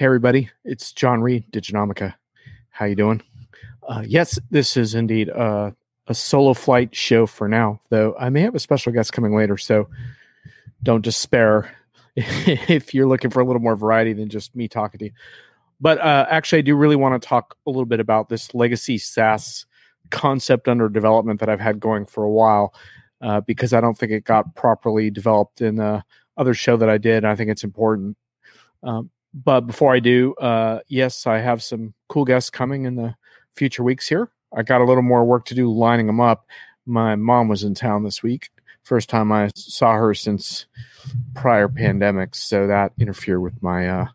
Hey everybody, it's Jon Reed, Diginomica. How you doing? Uh, yes, this is indeed a, a solo flight show for now, though I may have a special guest coming later, so don't despair if you're looking for a little more variety than just me talking to you. But uh, actually, I do really want to talk a little bit about this legacy SaaS concept under development that I've had going for a while, uh, because I don't think it got properly developed in the other show that I did. I think it's important. Um, but before I do, uh, yes, I have some cool guests coming in the future weeks here. I got a little more work to do lining them up. My mom was in town this week. First time I saw her since prior pandemics, so that interfered with my uh,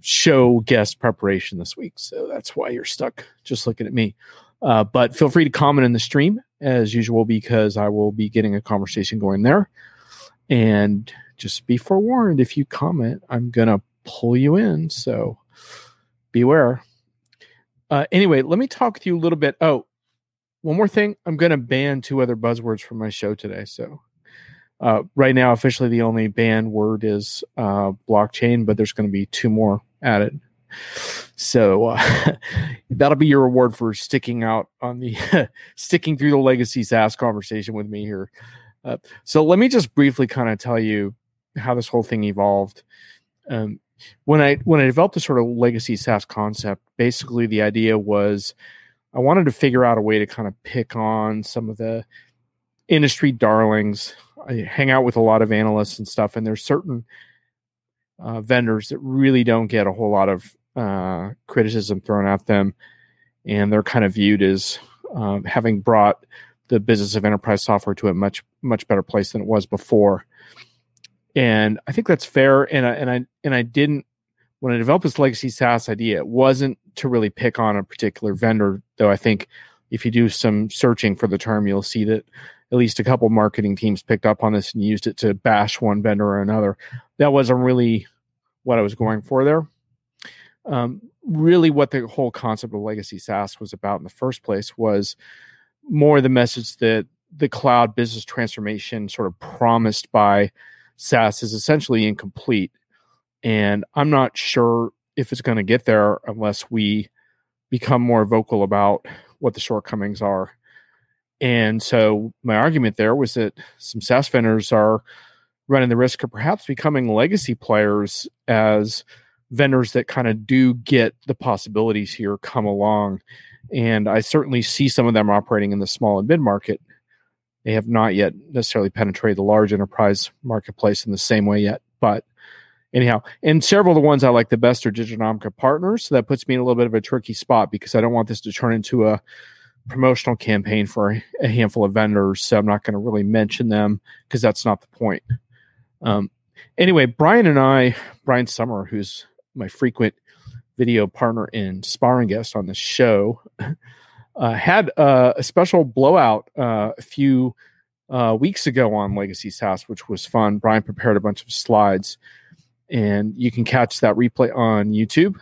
show guest preparation this week. So that's why you're stuck just looking at me. Uh, but feel free to comment in the stream as usual because I will be getting a conversation going there. And just be forewarned if you comment, I'm going to pull you in. So beware. Uh, anyway, let me talk with you a little bit. Oh, one more thing. I'm going to ban two other buzzwords from my show today. So uh, right now, officially, the only banned word is uh, blockchain, but there's going to be two more added. So uh, that'll be your reward for sticking out on the sticking through the legacy SaaS conversation with me here. Uh, so let me just briefly kind of tell you how this whole thing evolved. Um, when I when I developed this sort of legacy SaaS concept, basically the idea was I wanted to figure out a way to kind of pick on some of the industry darlings. I hang out with a lot of analysts and stuff, and there's certain uh, vendors that really don't get a whole lot of uh, criticism thrown at them, and they're kind of viewed as um, having brought the business of enterprise software to a much much better place than it was before and I think that's fair. And I, and I and I didn't when I developed this legacy SaaS idea, it wasn't to really pick on a particular vendor, though. I think if you do some searching for the term, you'll see that at least a couple marketing teams picked up on this and used it to bash one vendor or another. That wasn't really what I was going for there. Um, really, what the whole concept of legacy SaaS was about in the first place was more the message that the cloud business transformation sort of promised by SaaS is essentially incomplete. And I'm not sure if it's going to get there unless we become more vocal about what the shortcomings are. And so my argument there was that some SaaS vendors are running the risk of perhaps becoming legacy players as vendors that kind of do get the possibilities here come along. And I certainly see some of them operating in the small and mid market they have not yet necessarily penetrated the large enterprise marketplace in the same way yet. But anyhow, and several of the ones I like the best are Diginomica partners. So that puts me in a little bit of a tricky spot because I don't want this to turn into a promotional campaign for a handful of vendors. So I'm not going to really mention them because that's not the point. Um, anyway, Brian and I, Brian Sommer, who's my frequent video partner and sparring guest on this show, uh, had uh, a special blowout uh, a few uh, weeks ago on Legacy SaaS, which was fun. Brian prepared a bunch of slides, and you can catch that replay on YouTube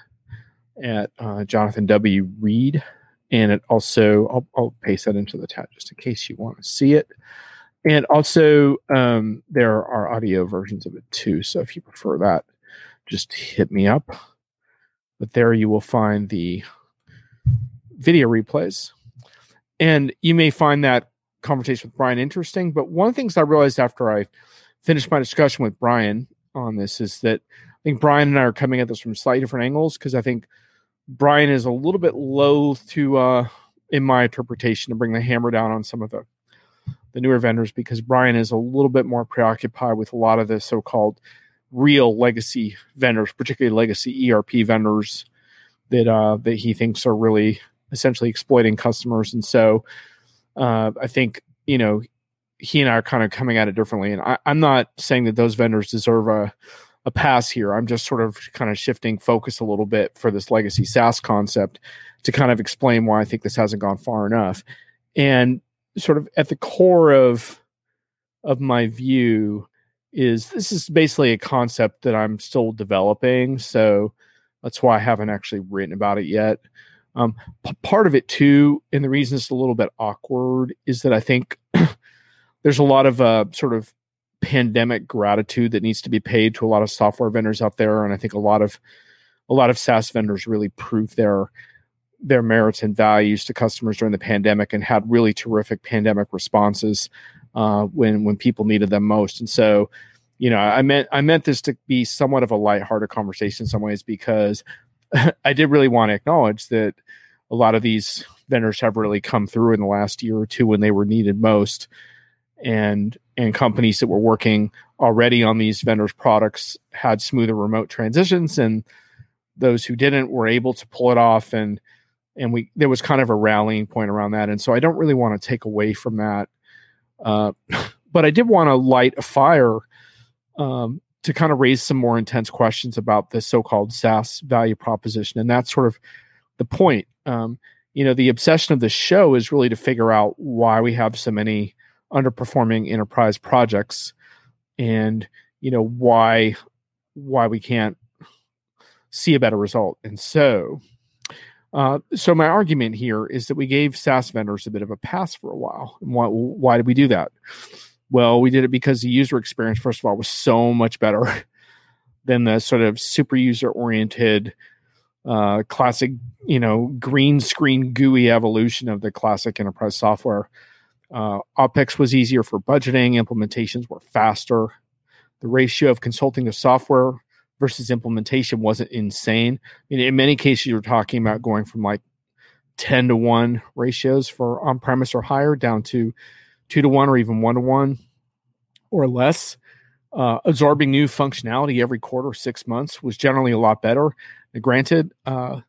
at uh, Jonathan W. Reed. And it also, I'll, I'll, paste that into the chat just in case you want to see it. And also, um, there are audio versions of it too. So if you prefer that, just hit me up. But there you will find the video replays. And you may find that conversation with Brian interesting. But one of the things I realized after I finished my discussion with Brian on this is that I think Brian and I are coming at this from slightly different angles because I think Brian is a little bit loath to, uh, in my interpretation, to bring the hammer down on some of the the newer vendors because Brian is a little bit more preoccupied with a lot of the so-called real legacy vendors, particularly legacy ERP vendors that uh, that he thinks are really essentially exploiting customers. And so uh, I think, you know, he and I are kind of coming at it differently. And I, am not saying that those vendors deserve a, a pass here. I'm just sort of kind of shifting focus a little bit for this legacy SaaS concept to kind of explain why I think this hasn't gone far enough. And sort of at the core of of my view is this is basically a concept that I'm still developing. So that's why I haven't actually written about it yet. Um, p- part of it too, and the reason it's a little bit awkward is that I think there's a lot of uh, sort of pandemic gratitude that needs to be paid to a lot of software vendors out there, and I think a lot of a lot of SaaS vendors really proved their their merits and values to customers during the pandemic and had really terrific pandemic responses uh, when when people needed them most. And so, you know, I meant I meant this to be somewhat of a lighthearted conversation in some ways because I did really want to acknowledge that a lot of these vendors have really come through in the last year or two when they were needed most, and and companies that were working already on these vendors' products had smoother remote transitions, and those who didn't were able to pull it off and and we there was kind of a rallying point around that and so i don't really want to take away from that. Uh, but i did want to light a fire um, to kind of raise some more intense questions about the so-called SaaS value proposition, and that's sort of the point. Um, you know, the obsession of the show is really to figure out why we have so many underperforming enterprise projects, and you know why why we can't see a better result. And so, uh, so my argument here is that we gave SaaS vendors a bit of a pass for a while. And why, why did we do that? Well, we did it because the user experience, first of all, was so much better than the sort of super user oriented, uh, classic, you know, green screen GUI evolution of the classic enterprise software. Uh, OPEX was easier for budgeting, implementations were faster. The ratio of consulting to software versus implementation wasn't insane. In, in many cases, you're talking about going from like 10 to 1 ratios for on premise or higher down to two to one or even one to one or less. Uh, absorbing new functionality every quarter, six months was generally a lot better. And granted, uh,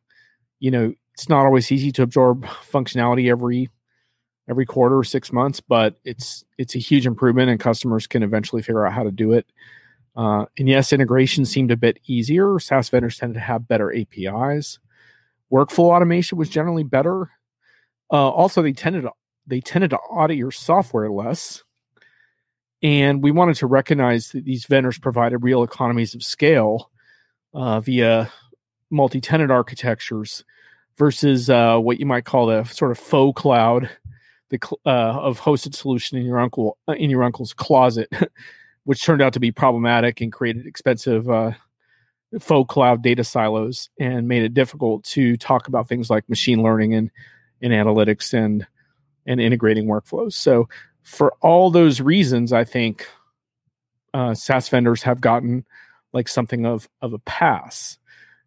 you know, it's not always easy to absorb functionality every every quarter or six months, but it's it's a huge improvement, and customers can eventually figure out how to do it. Uh, and yes, integration seemed a bit easier. SaaS vendors tended to have better APIs. Workflow automation was generally better. Uh, also, they tended to they tended to audit your software less. And we wanted to recognize that these vendors provided real economies of scale uh, via multi tenant architectures versus uh, what you might call the sort of faux cloud the, uh, of hosted solution in your uncle uh, in your uncle's closet, which turned out to be problematic and created expensive uh, faux cloud data silos and made it difficult to talk about things like machine learning and, and analytics and and integrating workflows. So, for all those reasons, I think uh, SaaS vendors have gotten like something of of a pass,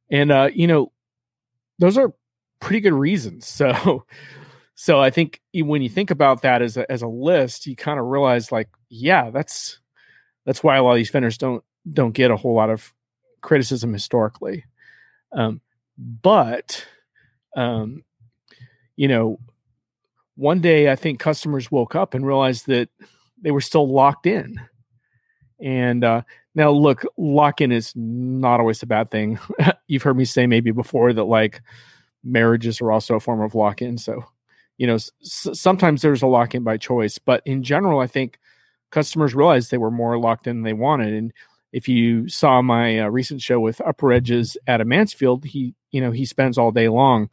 and uh, you know, those are pretty good reasons. So, so I think when you think about that as a, as a list, you kind of realize like, yeah, that's that's why a lot of these vendors don't don't get a whole lot of criticism historically. Um, but um, you know, one day I think customers woke up and realized that they were still locked in. And uh, now, look, lock in is not always a bad thing. You've heard me say maybe before that like marriages are also a form of lock in. So, you know, s- sometimes there's a lock in by choice, but in general, I think customers realized they were more locked in than they wanted. And if you saw my uh, recent show with UpperEdge's Adam Mansfield, he, you know, he spends all day long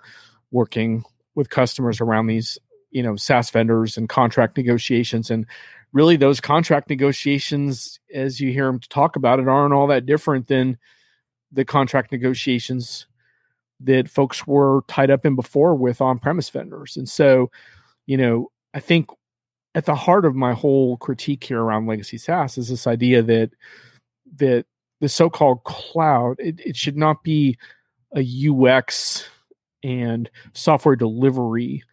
working with customers around these you know SaaS vendors and contract negotiations. And really those contract negotiations as you hear them talk about it aren't all that different than the contract negotiations that folks were tied up in before with on-premise vendors. And so you know i think at the heart of my whole critique here around legacy SaaS is this idea that that the so-called cloud it, it should not be a UX and software delivery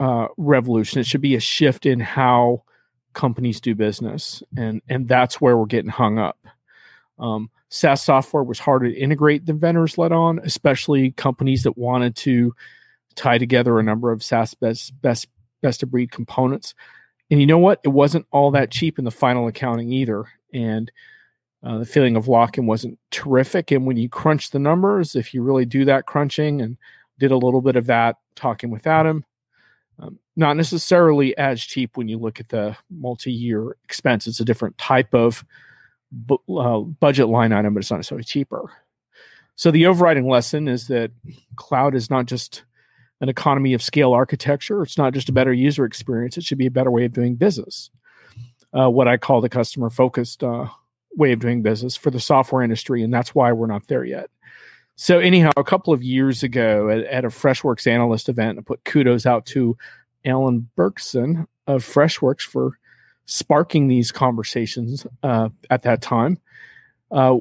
uh, revolution. It should be a shift in how companies do business, and and that's where we're getting hung up. Um, SaaS software was harder to integrate than vendors let on, especially companies that wanted to tie together a number of SaaS best best best of breed components. And you know what? It wasn't all that cheap in the final accounting either. And uh, the feeling of lock-in wasn't terrific. And when you crunch the numbers, if you really do that crunching and did a little bit of that talking with Adam, um, not necessarily as cheap when you look at the multi-year expense. It's a different type of bu- uh, budget line item, but it's not necessarily cheaper. So the overriding lesson is that cloud is not just an economy of scale architecture. It's not just a better user experience. It should be a better way of doing business. Uh, what I call the customer focused uh, way of doing business for the software industry, and that's why we're not there yet. So anyhow, a couple of years ago at, at a Freshworks analyst event, I put kudos out to Alan Berkson of Freshworks for sparking these conversations uh, at that time. Uh,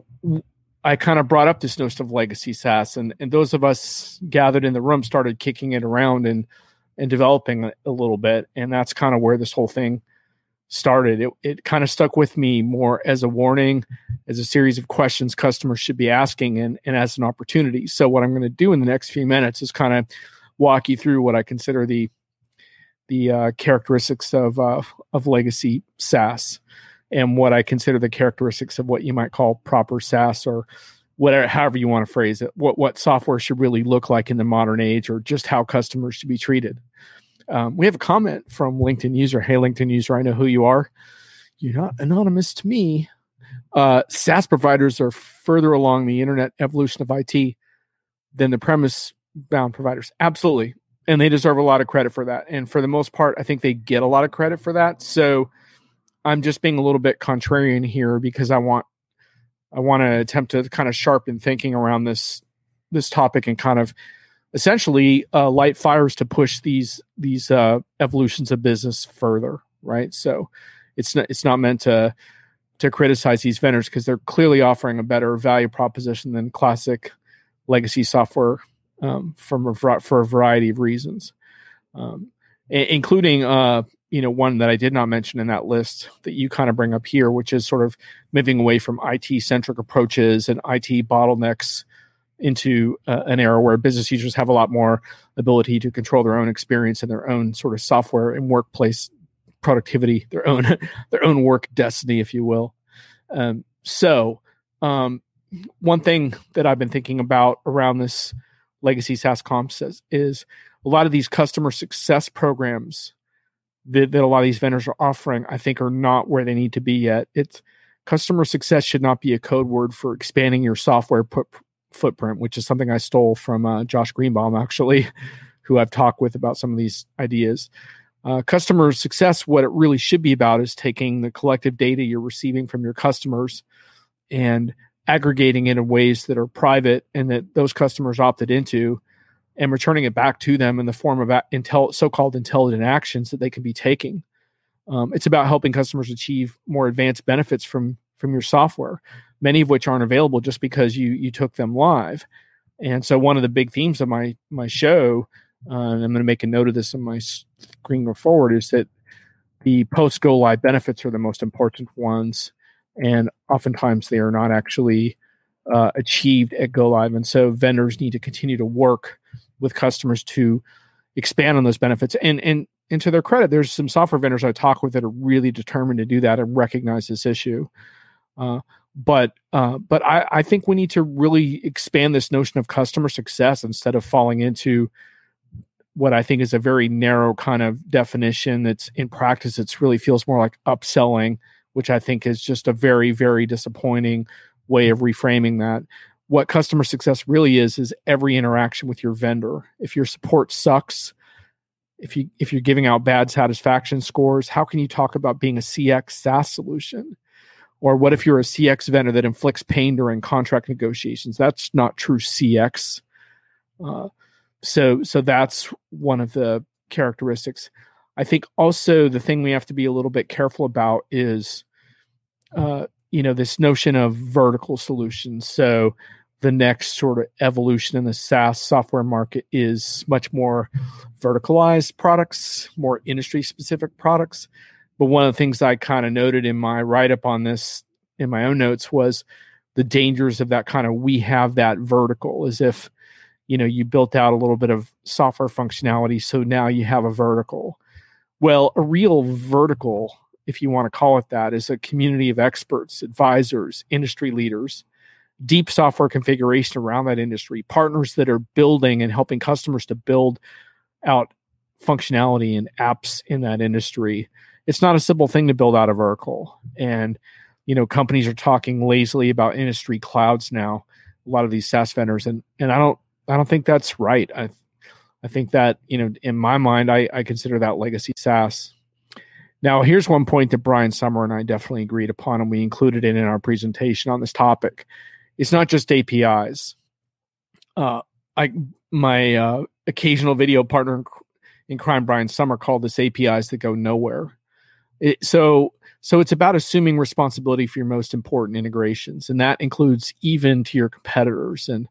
I kind of brought up this notion of legacy SaaS, and, and those of us gathered in the room started kicking it around and and developing a, a little bit, and that's kind of where this whole thing started. It it kind of stuck with me more as a warning, as a series of questions customers should be asking, and and as an opportunity. So what I'm going to do in the next few minutes is kind of walk you through what I consider the the uh, characteristics of uh, of legacy SaaS and what I consider the characteristics of what you might call proper SaaS or whatever however you want to phrase it what what software should really look like in the modern age or just how customers should be treated um, we have a comment from LinkedIn user. Hey, LinkedIn user, I know who you are. You're not anonymous to me. Uh, SaaS providers are further along the internet evolution of IT than the premise bound providers. Absolutely. And they deserve a lot of credit for that. And for the most part, I think they get a lot of credit for that. So I'm just being a little bit contrarian here because I want I want to attempt to kind of sharpen thinking around this this topic and kind of essentially uh, light fires to push these these uh, evolutions of business further, right? So it's not it's not meant to to criticize these vendors because they're clearly offering a better value proposition than classic legacy software um, from a, for a variety of reasons, um, including uh, you know one that I did not mention in that list that you kind of bring up here, which is sort of moving away from IT centric approaches and IT bottlenecks into uh, an era where business users have a lot more ability to control their own experience and their own sort of software and workplace productivity, their own their own work destiny, if you will. Um, so, um, one thing that I've been thinking about around this legacy SaaS comps is, is a lot of these customer success programs that, that a lot of these vendors are offering. I think are not where they need to be yet. It's customer success should not be a code word for expanding your software put, footprint, which is something I stole from uh, Josh Greenbaum, actually, who I've talked with about some of these ideas. Uh, customer success, what it really should be about is taking the collective data you're receiving from your customers and aggregating it in ways that are private and that those customers opted into and returning it back to them in the form of intel- so-called intelligent actions that they can be taking. Um, it's about helping customers achieve more advanced benefits from from your software many of which aren't available just because you you took them live. And so one of the big themes of my my show, uh, and I'm going to make a note of this on my screen go forward, is that the post go live benefits are the most important ones, and oftentimes they are not actually uh, achieved at go live. And so vendors need to continue to work with customers to expand on those benefits. And and and to their credit, there's some software vendors I talk with that are really determined to do that and recognize this issue. Uh, but uh, but I, I think we need to really expand this notion of customer success instead of falling into what I think is a very narrow kind of definition. That's in practice, it really feels more like upselling, which I think is just a very very disappointing way of reframing that. What customer success really is is every interaction with your vendor. If your support sucks, if you if you're giving out bad satisfaction scores, how can you talk about being a CX SaaS solution? Or what if you're a CX vendor that inflicts pain during contract negotiations? That's not true CX. Uh, so, so that's one of the characteristics. I think also the thing we have to be a little bit careful about is, uh, you know, this notion of vertical solutions. So, the next sort of evolution in the SaaS software market is much more verticalized products, more industry specific products. But one of the things I kind of noted in my write up on this in my own notes was the dangers of that kind of we have that vertical as if you know you built out a little bit of software functionality so now you have a vertical. Well a real vertical if you want to call it that is a community of experts advisors industry leaders deep software configuration around that industry partners that are building and helping customers to build out functionality and apps in that industry it's not a simple thing to build out a vertical. And, you know, companies are talking lazily about industry clouds now, a lot of these SaaS vendors. And, and I don't, I don't think that's right. I, I think that, you know, in my mind, I, I consider that legacy SaaS. Now, here's one point that Brian Sommer and I definitely agreed upon, and we included it in our presentation on this topic. It's not just APIs. uh, I my uh, occasional video partner in crime, Brian Sommer, called this APIs that go nowhere. It, so so it's about assuming responsibility for your most important integrations, and that includes even to your competitors. And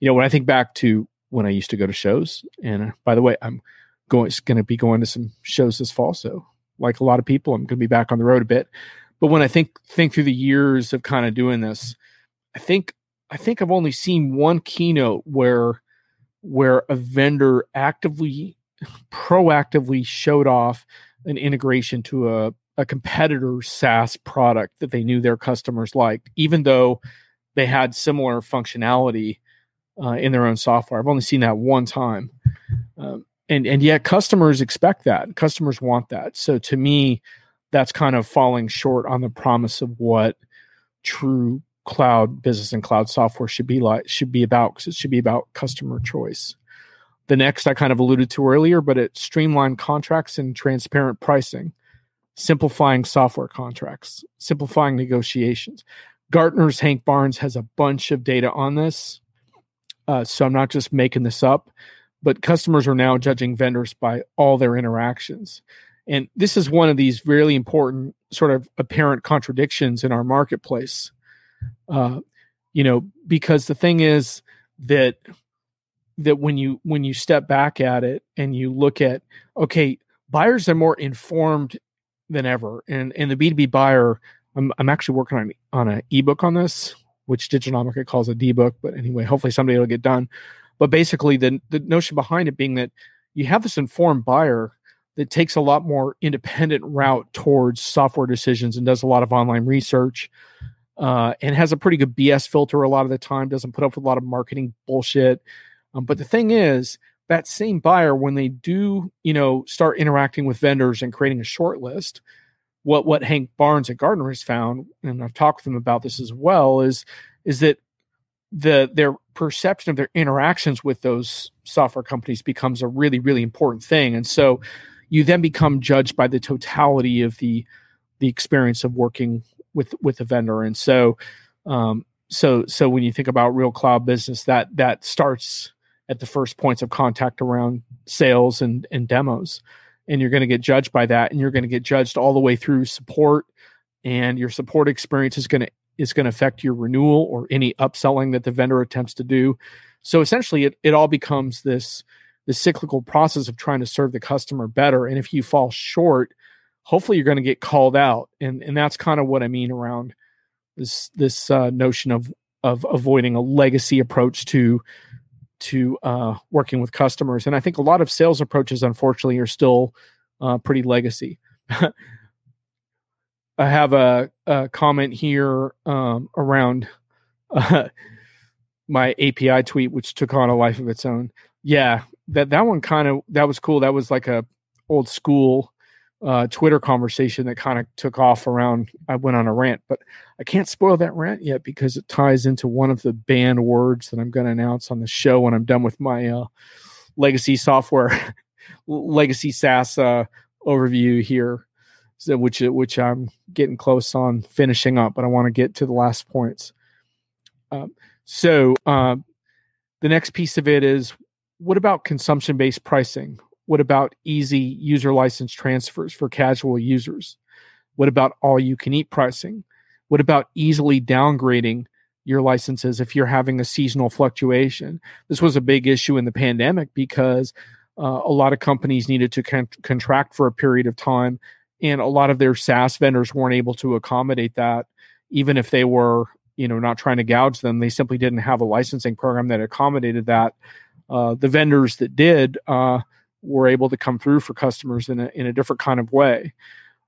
you know, when I think back to when I used to go to shows, and uh, by the way, I'm going going to be going to some shows this fall, so like a lot of people, I'm going to be back on the road a bit. But when I think think through the years of kind of doing this, I think I think I've only seen one keynote where where a vendor actively proactively showed off an integration to a, a competitor's SaaS product that they knew their customers liked, even though they had similar functionality uh, in their own software. I've only seen that one time. Um, and and yet customers expect that. Customers want that. So to me, that's kind of falling short on the promise of what true cloud business and cloud software should be like should be about because it should be about customer choice. The next I kind of alluded to earlier, but it streamlined contracts and transparent pricing, simplifying software contracts, simplifying negotiations. Gartner's Hank Barnes has a bunch of data on this. Uh, so I'm not just making this up, but customers are now judging vendors by all their interactions. And this is one of these really important sort of apparent contradictions in our marketplace uh, you know, because the thing is that that when you when you step back at it and you look at okay, buyers are more informed than ever, and and the B two B buyer, I'm I'm actually working on on an ebook on this, which Diginomica calls a D book, but anyway, hopefully someday it'll get done. But basically, the the notion behind it being that you have this informed buyer that takes a lot more independent route towards software decisions and does a lot of online research uh, and has a pretty good BS filter a lot of the time, doesn't put up with a lot of marketing bullshit. Um, but the thing is, that same buyer, when they do, you know, start interacting with vendors and creating a short list, what what Hank Barnes at Gartner has found, and I've talked with them about this as well, is is that the their perception of their interactions with those software companies becomes a really really important thing, and so you then become judged by the totality of the the experience of working with with the vendor. And so um, so so when you think about real cloud business that that starts at the first points of contact around sales and and demos. And you're going to get judged by that and you're going to get judged all the way through support. And your support experience is going to is going to affect your renewal or any upselling that the vendor attempts to do. So essentially it, it all becomes this the cyclical process of trying to serve the customer better. And if you fall short hopefully you're going to get called out. And and that's kind of what i mean around this this uh, notion of of avoiding a legacy approach to to uh, working with customers. And i think a lot of sales approaches unfortunately are still uh, pretty legacy. I have a, a comment here um, around uh, my api tweet which took on a life of its own. Yeah that that one kind of that was cool. That was like a old school uh, Twitter conversation that kind of took off around. I went on a rant, but I can't spoil that rant yet because it ties into one of the banned words that I'm going to announce on the show when I'm done with my uh, legacy software, legacy SaaS uh, overview here, so which which I'm getting close on finishing up, but I want to get to the last points. Um, so uh, the next piece of it is what about consumption based pricing? What about easy user license transfers for casual users? What about all you can eat pricing? What about easily downgrading your licenses if you're having a seasonal fluctuation? This was a big issue in the pandemic because uh, a lot of companies needed to con- contract for a period of time, and a lot of their SaaS vendors weren't able to accommodate that, even if they were, you know, not trying to gouge them. They simply didn't have a licensing program that accommodated that. Uh, the vendors that did uh, were able to come through for customers in a, in a different kind of way.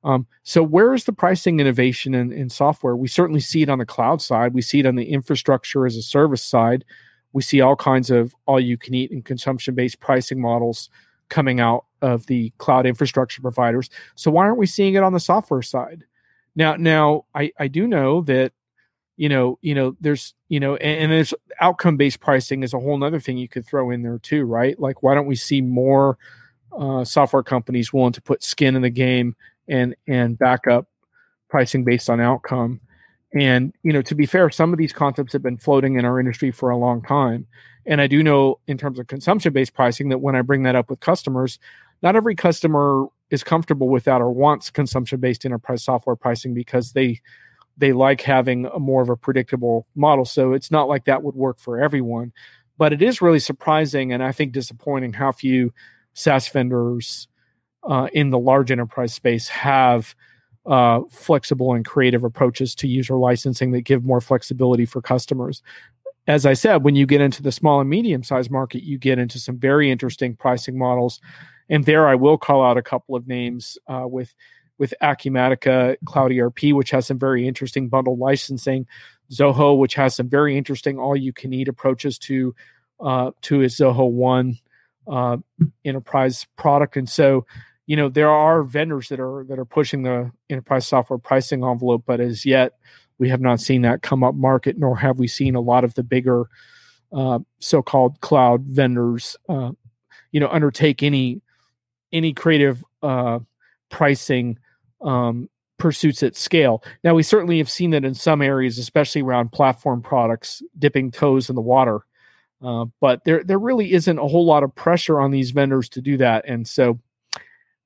Um, so where is the pricing innovation in, in software? We certainly see it on the cloud side. We see it on the infrastructure as a service side. We see all kinds of all you can eat and consumption based pricing models coming out of the cloud infrastructure providers. So why aren't we seeing it on the software side? Now, now I, I do know that you know, you know, there's, you know, and, and there's outcome based pricing is a whole other thing you could throw in there too, right? Like, why don't we see more uh, software companies willing to put skin in the game and and back up pricing based on outcome? And you know, to be fair, some of these concepts have been floating in our industry for a long time. And I do know in terms of consumption based pricing that when I bring that up with customers, not every customer is comfortable with that or wants consumption based enterprise software pricing because they they like having a more of a predictable model. So it's not like that would work for everyone. But it is really surprising and I think disappointing how few SaaS vendors uh, in the large enterprise space have uh, flexible and creative approaches to user licensing that give more flexibility for customers. As I said, when you get into the small and medium sized market, you get into some very interesting pricing models. And there I will call out a couple of names uh, with with Acumatica Cloud ERP, which has some very interesting bundled licensing, Zoho, which has some very interesting all you can eat approaches to uh, to its Zoho One uh, enterprise product. And so you know there are vendors that are that are pushing the enterprise software pricing envelope but as yet we have not seen that come up market nor have we seen a lot of the bigger uh, so-called cloud vendors uh, you know undertake any any creative uh, pricing um, pursuits at scale. Now we certainly have seen that in some areas especially around platform products dipping toes in the water. Uh, but there there really isn't a whole lot of pressure on these vendors to do that. And so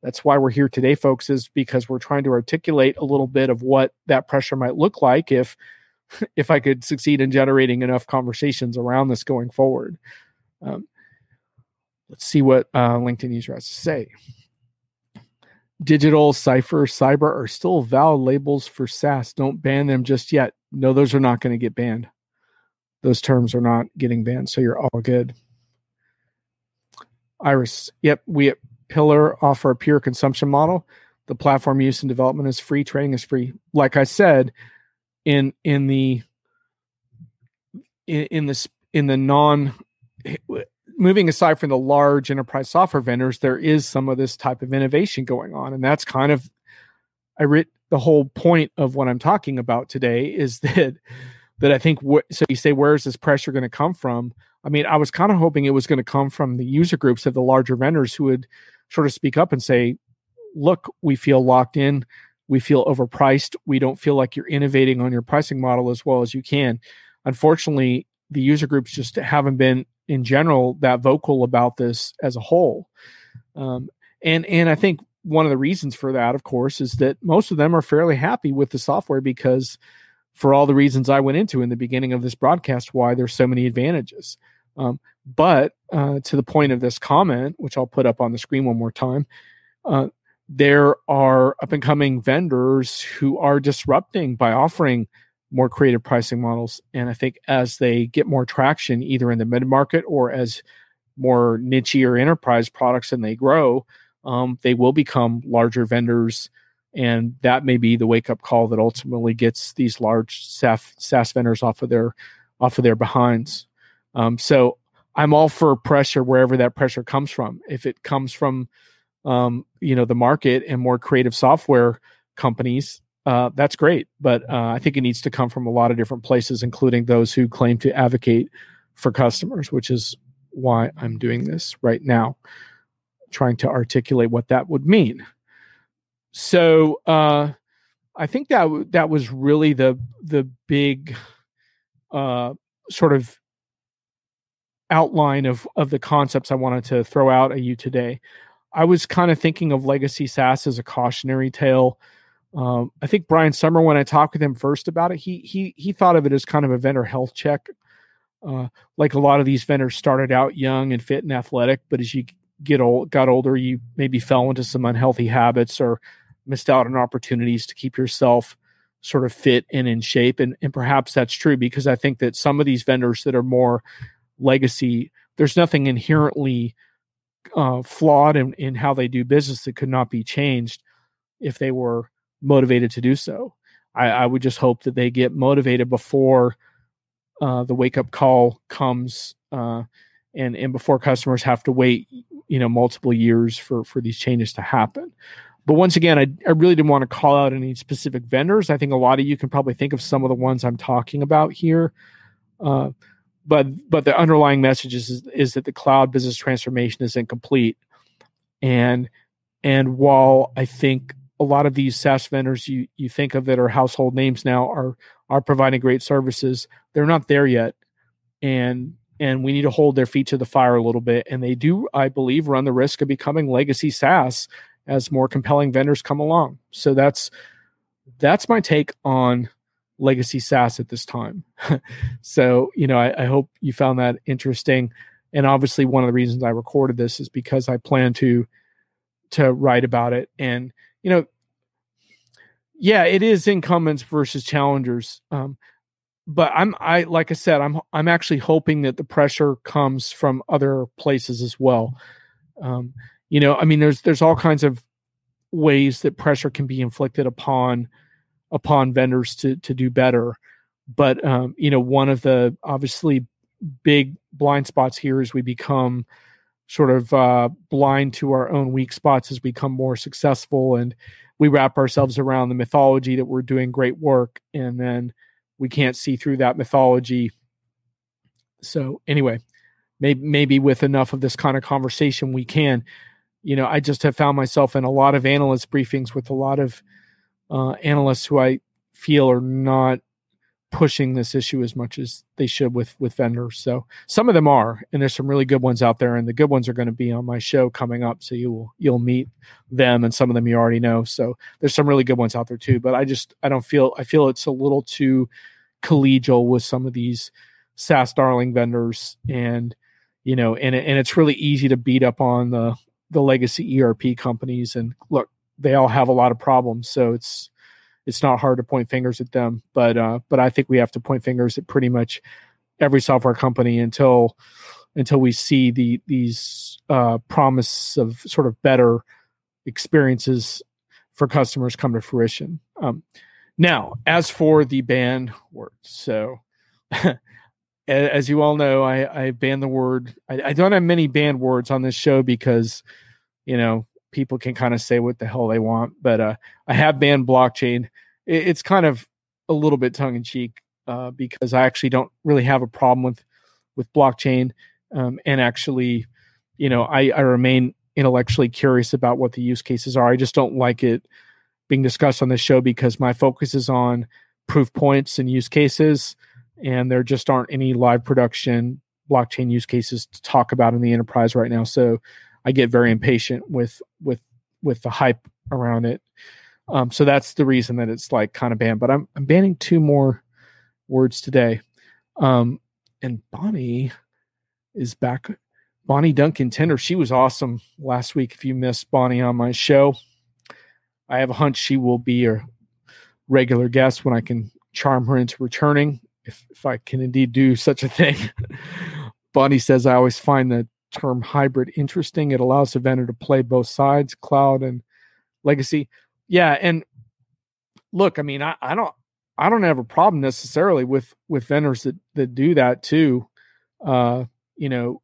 that's why we're here today folks is because we're trying to articulate a little bit of what that pressure might look like if if i could succeed in generating enough conversations around this going forward. Um, let's see what uh, linkedin user has to say digital cipher cyber are still valid labels for saas don't ban them just yet no those are not going to get banned those terms are not getting banned so you're all good iris yep we at Pillar offer a pure consumption model. The platform use and development is free. Training is free. Like I said, in in the in, in this in the non moving aside from the large enterprise software vendors, there is some of this type of innovation going on, and that's kind of I read the whole point of what I'm talking about today is that that I think so you say where is this pressure going to come from? I mean, I was kind of hoping it was going to come from the user groups of the larger vendors who would sort of speak up and say, look, we feel locked in. We feel overpriced. We don't feel like you're innovating on your pricing model as well as you can. Unfortunately, the user groups just haven't been, in general, that vocal about this as a whole. Um, and and I think one of the reasons for that, of course, is that most of them are fairly happy with the software because, for all the reasons I went into in the beginning of this broadcast, why there's so many advantages. Um, but uh, to the point of this comment, which I'll put up on the screen one more time, uh, there are up and coming vendors who are disrupting by offering more creative pricing models. And I think as they get more traction, either in the mid market or as more niche or enterprise products and they grow, um, they will become larger vendors. And that may be the wake up call that ultimately gets these large SaaS, vendors off of their off of their behinds. Um, so I'm all for pressure wherever that pressure comes from. If it comes from, um, you know, the market and more creative software companies, uh, that's great. But uh, I think it needs to come from a lot of different places, including those who claim to advocate for customers, which is why I'm doing this right now, trying to articulate what that would mean. So uh, I think that that was really the the big uh, sort of outline of of the concepts I wanted to throw out at you today. I was kind of thinking of legacy SaaS as a cautionary tale. Um, I think Brian Sommer, when I talked with him first about it, he he he thought of it as kind of a vendor health check. Uh, like a lot of these vendors started out young and fit and athletic, but as you get old, got older, you maybe fell into some unhealthy habits or missed out on opportunities to keep yourself sort of fit and in shape. And and perhaps that's true because I think that some of these vendors that are more legacy. There's nothing inherently uh, flawed in, in how they do business that could not be changed if they were motivated to do so. I, I would just hope that they get motivated before uh, the wake up call comes, uh, and and before customers have to wait, you know, multiple years for for these changes to happen. But once again, I, I really didn't want to call out any specific vendors. I think a lot of you can probably think of some of the ones I'm talking about here. Uh, but but the underlying message is, is that the cloud business transformation is incomplete and and while i think a lot of these SaaS vendors you you think of that are household names now are are providing great services they're not there yet and and we need to hold their feet to the fire a little bit. And they do, I believe, run the risk of becoming legacy SaaS as more compelling vendors come along. So that's that's my take on legacy SaaS at this time. so you know, I, I hope you found that interesting. And obviously, one of the reasons I recorded this is because I plan to to write about it. And you know, yeah, it is incumbents versus challengers. Um, but I'm I like I said, I'm I'm actually hoping that the pressure comes from other places as well. Um, you know, I mean, there's there's all kinds of ways that pressure can be inflicted upon upon vendors to to do better. But um, you know, one of the obviously big blind spots here is we become sort of uh, blind to our own weak spots as we become more successful and we wrap ourselves around the mythology that we're doing great work and then we can't see through that mythology. So anyway, maybe maybe with enough of this kind of conversation we can. You know, I just have found myself in a lot of analyst briefings with a lot of uh, analysts who I feel are not pushing this issue as much as they should with with vendors. So some of them are, and there's some really good ones out there, and the good ones are going to be on my show coming up. So you will you'll meet them, and some of them you already know. So there's some really good ones out there too. But I just I don't feel I feel it's a little too collegial with some of these SaaS darling vendors, and you know, and and it's really easy to beat up on the the legacy ERP companies. And look, they all have a lot of problems, so it's it's not hard to point fingers at them. But uh, but I think we have to point fingers at pretty much every software company until until we see the these uh, promise of sort of better experiences for customers come to fruition. Um, now, as for the banned words, so as you all know, I, I banned the word. I, I, don't have many banned words on this show because, you know, people can kind of say what the hell they want. But uh, I have banned blockchain. It, it's kind of a little bit tongue in cheek uh, because I actually don't really have a problem with with blockchain, um, and actually, you know, I, I remain intellectually curious about what the use cases are. I just don't like it being discussed on this show because my focus is on proof points and use cases, and there just aren't any live production blockchain use cases to talk about in the enterprise right now. So I get very impatient with with the hype around it. Um, so that's the reason that it's like kind of banned. But I'm I'm banning two more words today. Um, and Bonnie is back. Bonnie Duncan Tender. She was awesome last week. If you missed Bonnie on my show, I have a hunch she will be a regular guest when I can charm her into returning, if, if I can indeed do such a thing. Bonnie says, I always find the term hybrid interesting. It allows a vendor to play both sides, cloud and legacy. Yeah. And look, I mean, I, I don't, I don't have a problem necessarily with with vendors that that do that too. Uh, you know,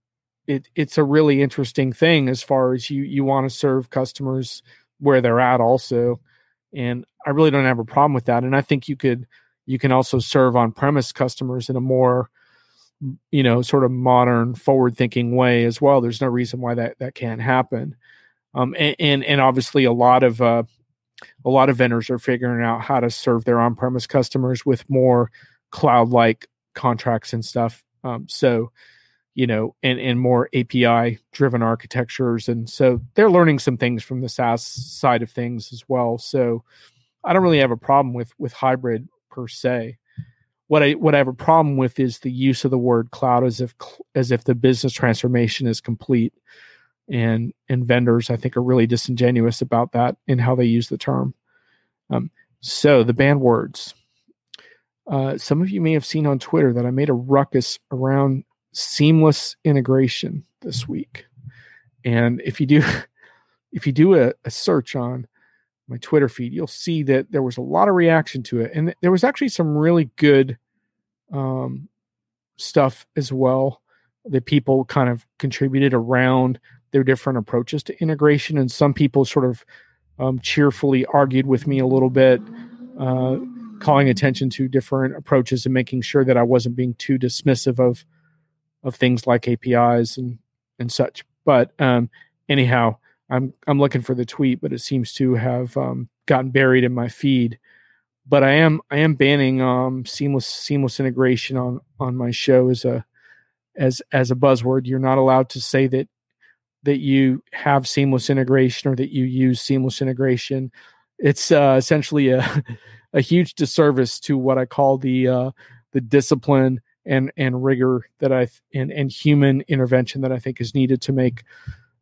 it it's a really interesting thing as far as you you want to serve customers where they're at also and i really don't have a problem with that and i think you could you can also serve on premise customers in a more you know sort of modern forward thinking way as well there's no reason why that that can't happen um, and, and, and obviously a lot of uh, a lot of vendors are figuring out how to serve their on premise customers with more cloud like contracts and stuff um, so you know, and, and more API driven architectures. And so they're learning some things from the SaaS side of things as well. So I don't really have a problem with with hybrid per se. What I what I have a problem with is the use of the word cloud as if as if the business transformation is complete. And and vendors I think are really disingenuous about that in how they use the term. Um, so the banned words. Uh, some of you may have seen on Twitter that I made a ruckus around seamless integration this week. And if you do if you do a, a, search on my Twitter feed, you'll see that there was a lot of reaction to it. And there was actually some really good um, stuff as well that people kind of contributed around their different approaches to integration. And some people sort of um, cheerfully argued with me a little bit, uh, calling attention to different approaches and making sure that I wasn't being too dismissive of of things like APIs and and such. But um, anyhow, I'm I'm looking for the tweet, but it seems to have um, gotten buried in my feed. But I am I am banning um, seamless seamless integration on on my show as a as as a buzzword. You're not allowed to say that that you have seamless integration or that you use seamless integration. It's uh, essentially a a huge disservice to what I call the uh, the discipline and and rigor that I and and human intervention that I think is needed to make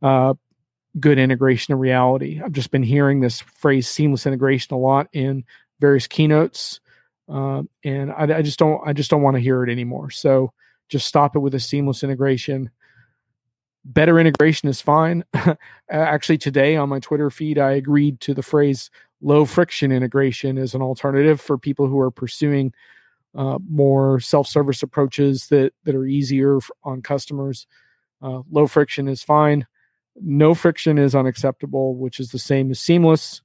uh, good integration of reality. I've just been hearing this phrase seamless integration a lot in various keynotes, uh, and I, I, just don't I just don't want to hear it anymore. So just stop it with a seamless integration. Better integration is fine. Actually, today on my Twitter feed, I agreed to the phrase low friction integration as an alternative for people who are pursuing uh, more self-service approaches that that are easier on customers. Uh, low friction is fine. No friction is unacceptable, which is the same as seamless.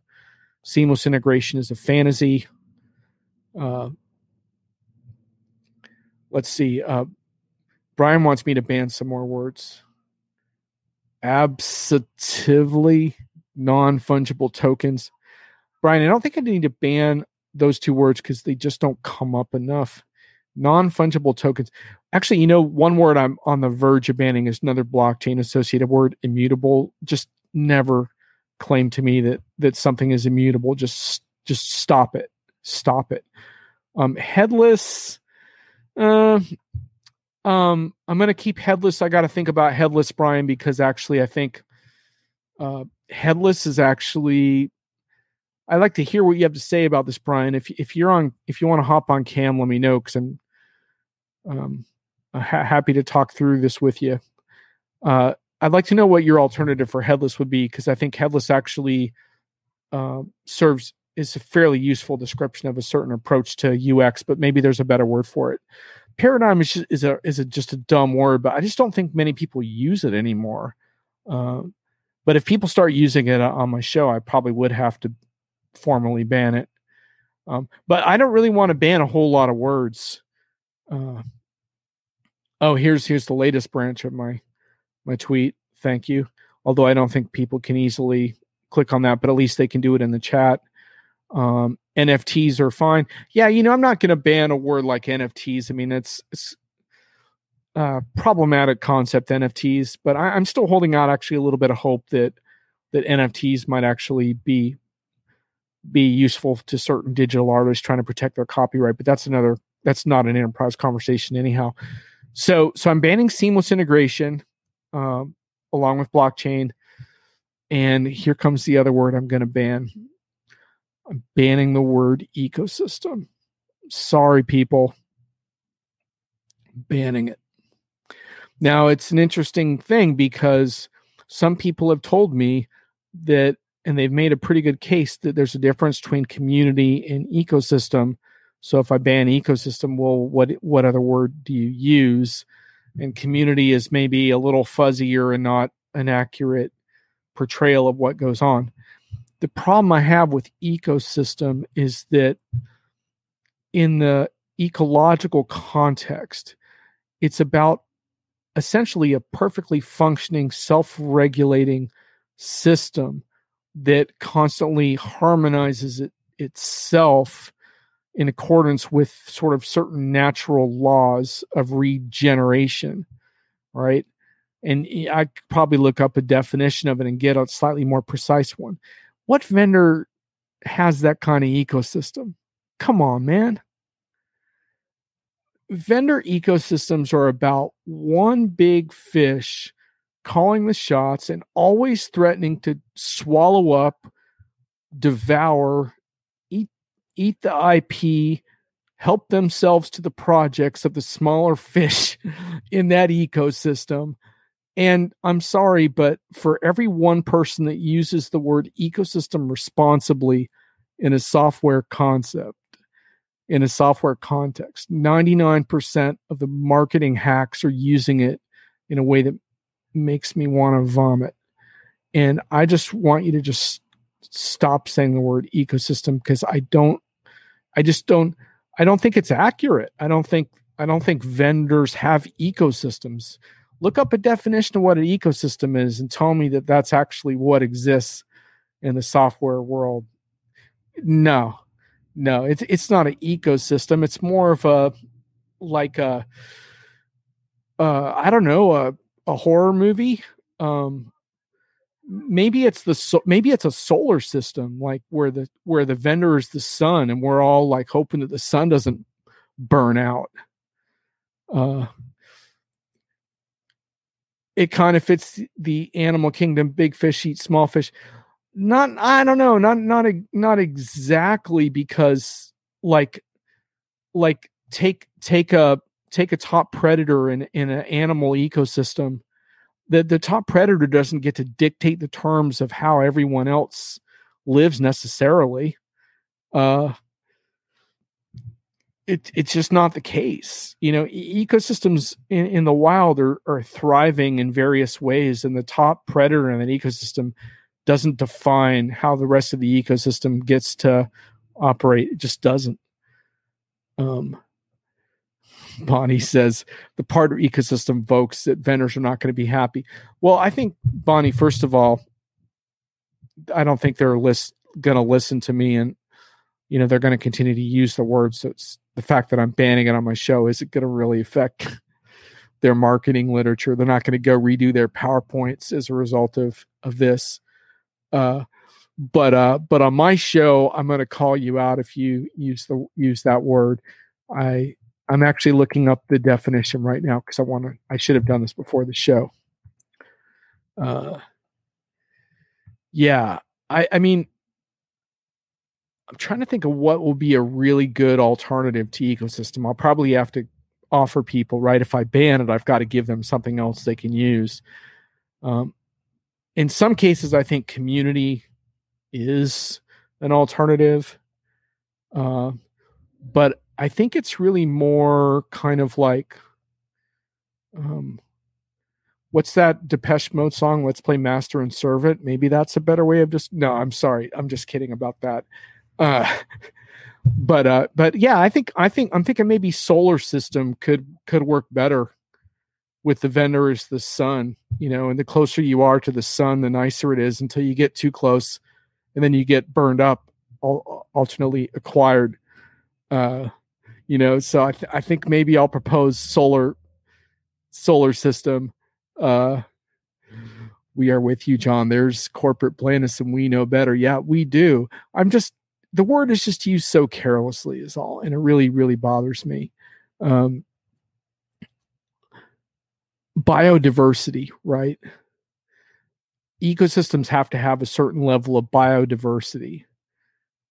Seamless integration is a fantasy. Uh, let's see. Uh, Brian wants me to ban some more words. Absatively non fungible tokens. Brian, I don't think I need to ban those two words because they just don't come up enough. Non fungible tokens. Actually, you know, one word I'm on the verge of banning is another blockchain associated word, immutable. Just never claim to me that that something is immutable. Just just stop it. Stop it. Um, headless. Uh, um, I'm gonna keep headless. I got to think about headless, Brian, because actually, I think uh, headless is actually. I like to hear what you have to say about this, Brian. If if you're on, if you want to hop on cam, let me know because I'm um, ha- happy to talk through this with you. Uh, I'd like to know what your alternative for headless would be because I think headless actually uh, serves is a fairly useful description of a certain approach to UX, but maybe there's a better word for it. Paradigm is just, is a is a, just a dumb word, but I just don't think many people use it anymore. Uh, but if people start using it on my show, I probably would have to formally ban it. Um, but I don't really want to ban a whole lot of words. Uh, oh, here's here's the latest branch of my my tweet. Thank you. Although I don't think people can easily click on that, but at least they can do it in the chat. Um, NFTs are fine. Yeah, you know, I'm not going to ban a word like NFTs. I mean, it's, it's uh, problematic concept NFTs, but I, I'm still holding out actually a little bit of hope that that NFTs might actually be be useful to certain digital artists trying to protect their copyright. But that's another that's not an enterprise conversation anyhow. So so I'm banning seamless integration um, along with blockchain. And here comes the other word I'm going to ban. I'm banning the word ecosystem. Sorry, people. Banning it. Now, it's an interesting thing because some people have told me that, and they've made a pretty good case that there's a difference between community and ecosystem. So if I ban ecosystem, well, what what other word do you use? And community is maybe a little fuzzier and not an accurate portrayal of what goes on. The problem I have with ecosystem is that in the ecological context, it's about essentially a perfectly functioning, self regulating system that constantly harmonizes it itself in accordance with sort of certain natural laws of regeneration, right? And I could probably look up a definition of it and get a slightly more precise one. What vendor has that kind of ecosystem? Come on, man. Vendor ecosystems are about one big fish calling the shots and always threatening to swallow up, devour, eat the IP, help themselves to the projects of the smaller fish in that ecosystem. And I'm sorry, but for every one person that uses the word ecosystem responsibly in a software concept, in a software context, 99% of the marketing hacks are using it in a way that makes me want to vomit. And I just want you to just stop saying the word ecosystem because I don't I just don't I don't think it's accurate. I don't think I don't think vendors have ecosystems. Look up a definition of what an ecosystem is and tell me that that's actually what exists in the software world. No. No, it's it's not an ecosystem. It's more of a like a uh, I don't know, a, a horror movie. Um, maybe it's the so, maybe it's a solar system like where the where the vendor is the sun and we're all like hoping that the sun doesn't burn out. Uh it kind of fits the animal kingdom big fish eat small fish. Not i don't know not not not exactly because like like take take a take a top predator in in an animal ecosystem the the top predator doesn't get to dictate the terms of how everyone else lives necessarily uh it, it's just not the case. You know, e- ecosystems in, in the wild are, are thriving in various ways, and the top predator in an ecosystem doesn't define how the rest of the ecosystem gets to operate. It just doesn't. Um, Bonnie says the partner ecosystem folks that vendors are not going to be happy. Well, I think Bonnie, first of all, I don't think they're list going to listen to me, and you know they're going to continue to use the word. So it's the fact that I'm banning it on my show is it going to really affect their marketing literature? They're not going to go redo their powerpoints as a result of of this. Uh, but uh, but on my show, I'm going to call you out if you use the use that word. I I'm actually looking up the definition right now because I want to. I should have done this before the show. Uh, yeah, I I mean, I'm trying to think of what will be a really good alternative to ecosystem. I'll probably have to offer people right if I ban it, I've got to give them something else they can use. Um, in some cases, I think community is an alternative. Uh, but I think it's really more kind of like um what's that Depeche Mode song? Let's play Master and Servant. Maybe that's a better way of just no, I'm sorry. I'm just kidding about that. Uh but uh but yeah, I think I think I'm thinking maybe solar system could could work better with the vendor is the sun, you know, and the closer you are to the sun, the nicer it is until you get too close and then you get burned up, alternately acquired. Uh you know so i, th- I think maybe i'll propose solar solar system. Uh we are with you Jon. There's corporate blandness and we know better. Yeah we do. I'm just the word is just used so carelessly is all and it really really bothers me. Um biodiversity right? Ecosystems have to have a certain level of biodiversity.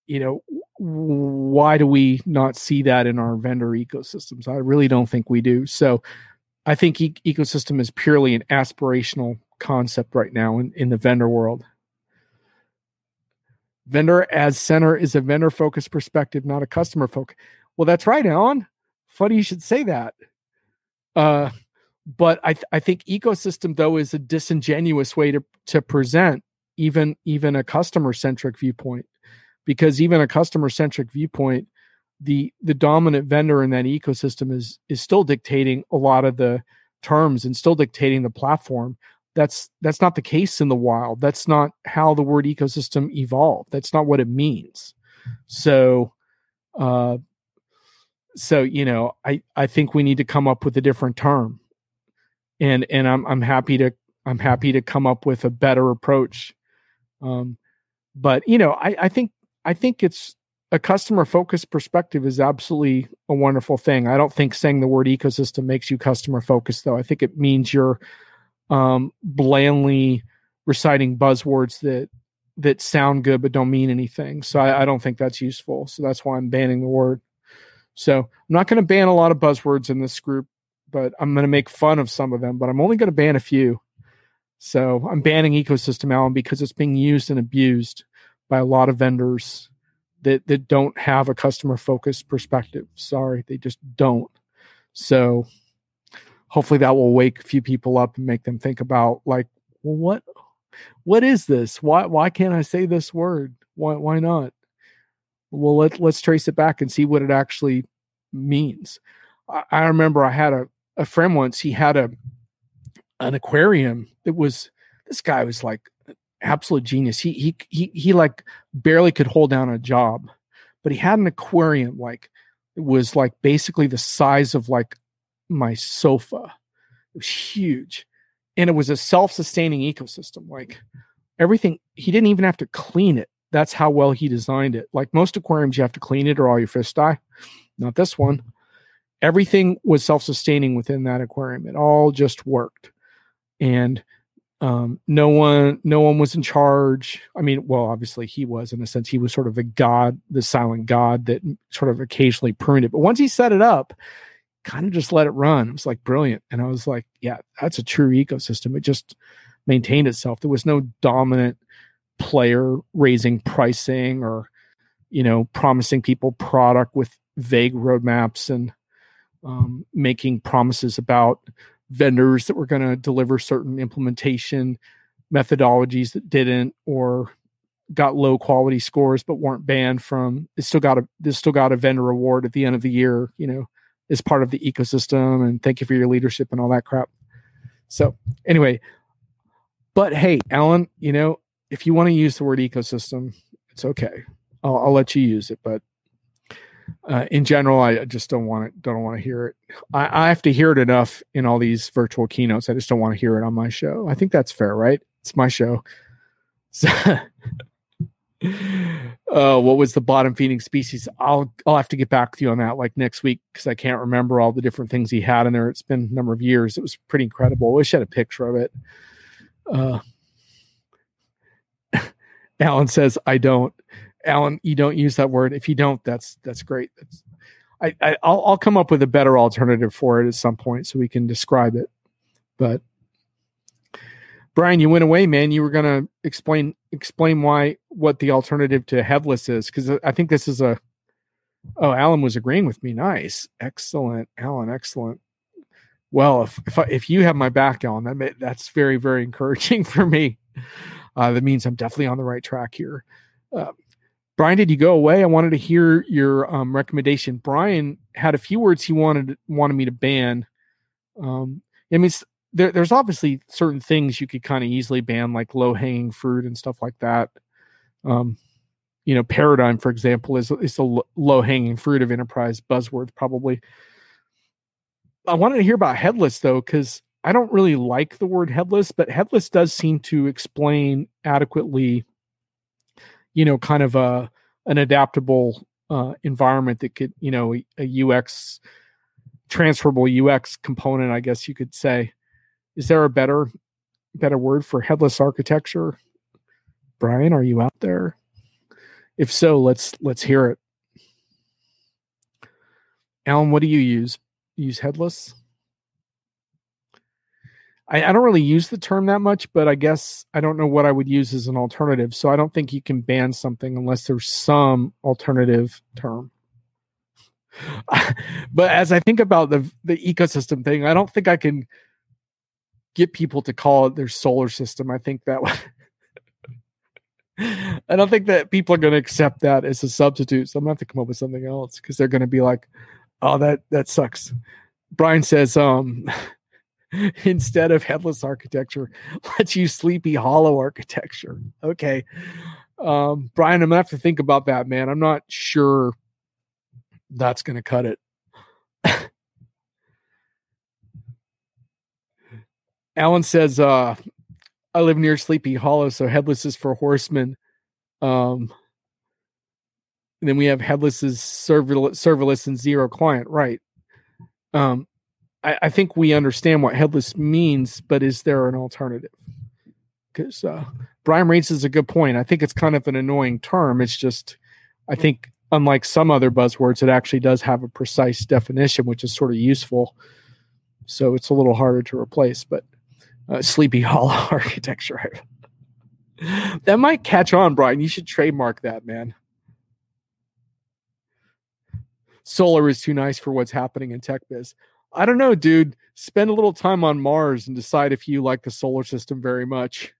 You know why do we not see that in our vendor ecosystems? I really don't think we do. So i think e- ecosystem is purely an aspirational concept right now in, in the vendor world. Vendor as center is a vendor focused perspective not a customer focus well that's right alan. Funny you should say that. Uh but i th- i think ecosystem though is a disingenuous way to to present even even a customer centric viewpoint because even a customer centric viewpoint the the dominant vendor in that ecosystem is is still dictating a lot of the terms and still dictating the platform. That's that's not the case in the wild. That's not how the word ecosystem evolved. That's not what it means. So uh so you know i i think we need to come up with a different term. And and i'm i'm happy to i'm happy to come up with a better approach. Um but you know i i think I think it's a customer focused perspective is absolutely a wonderful thing. I don't think saying the word ecosystem makes you customer focused, though. I think it means you're um, blandly reciting buzzwords that that sound good but don't mean anything. So I, I don't think that's useful. So that's why I'm banning the word. So I'm not going to ban a lot of buzzwords in this group, but I'm going to make fun of some of them. But I'm only going to ban a few. So I'm banning ecosystem, Alan, because it's being used and abused by a lot of vendors that that don't have a customer focused perspective. Sorry, they just don't. So hopefully that will wake a few people up and make them think about like, well, what what is this? Why why can't I say this word? Why why not? Well, let let's trace it back and see what it actually means. I, I remember I had a, a friend once, he had a an aquarium that was this guy was like absolute genius. He he he he like barely could hold down a job, but he had an aquarium like it was like basically the size of like my sofa. It was huge. And it was a self-sustaining ecosystem. Like everything, he didn't even have to clean it. That's how well he designed it. Like most aquariums, you have to clean it or all your fish die. Not this one. Everything was self-sustaining within that aquarium. It all just worked. And um, no one no one was in charge. I mean well obviously he was in a sense he was sort of the god the silent god that sort of occasionally pruned it. But once he set it up kind of just let it run. It was like brilliant. And i was like yeah that's a true ecosystem. It just maintained itself. There was no dominant player raising pricing or you know promising people product with vague roadmaps and um, making promises about vendors that were going to deliver certain implementation methodologies that didn't or got low quality scores but weren't banned from it still got a this still got a vendor award at the end of the year you know as part of the ecosystem and thank you for your leadership and all that crap. So anyway but hey alan you know if you want to use the word ecosystem it's okay. I'll, I'll let you use it but uh, in general, I just don't want it. Don't want to hear it. I, I, have to hear it enough in all these virtual keynotes. I just don't want to hear it on my show. I think that's fair, right? It's my show. So, uh, what was the bottom feeding species? I'll I'll have to get back to you on that like next week because I can't remember all the different things he had in there. It's been a number of years. It was pretty incredible. I wish I had a picture of it. Uh, Alan says I don't. Alan, you don't use that word. If you don't, that's that's great. That's, I, I I'll, I'll come up with a better alternative for it at some point so we can describe it. But Brian, you went away, man. You were gonna explain explain why what the alternative to headless is because I think this is a. Oh, Alan was agreeing with me. Nice, excellent, Alan, excellent. Well, if if, I, if you have my back, Alan, that that's very very encouraging for me. Uh, that means I'm definitely on the right track here. Uh, Brian, did you go away? I wanted to hear your um, recommendation. Brian had a few words he wanted wanted me to ban. Um, I mean, there, there's obviously certain things you could kind of easily ban, like low hanging fruit and stuff like that. Um, you know, paradigm, for example, is is the low hanging fruit of enterprise buzzwords, probably. I wanted to hear about headless though, because I don't really like the word headless, but headless does seem to explain adequately you know, kind of a an adaptable uh, environment that could, you know, a, a UX transferable UX component, I guess you could say. Is there a better better word for headless architecture? Brian, are you out there? If so, let's let's hear it. Alan, what do you use? use headless? I, I, don't really use the term that much, but I guess I don't know what I would use as an alternative. So I don't think you can ban something unless there's some alternative term. but as I think about the the ecosystem thing, I don't think I can get people to call it their solar system. I think that I don't think that people are going to accept that as a substitute. So I'm going to have to come up with something else because they're going to be like, "Oh, that that sucks." Brian says, um, instead of headless architecture, let's use sleepy hollow architecture. Okay. Um, Brian, I'm gonna have to think about that, man. I'm not sure that's gonna cut it. Alan says, uh, I live near Sleepy Hollow, so headless is for horsemen. Um, and then we have headless is serverless, serverless and zero client, right? Um, I, I, think we understand what headless means, but is there an alternative? Because uh, Brian raises a good point. I think it's kind of an annoying term. It's just, I think, unlike some other buzzwords, it actually does have a precise definition, which is sort of useful. So it's a little harder to replace. But uh, Sleepy Hollow architecture. that might catch on, Brian. You should trademark that, man. Solar is too nice for what's happening in tech biz. I don't know, dude. Spend a little time on Mars and decide if you like the solar system very much.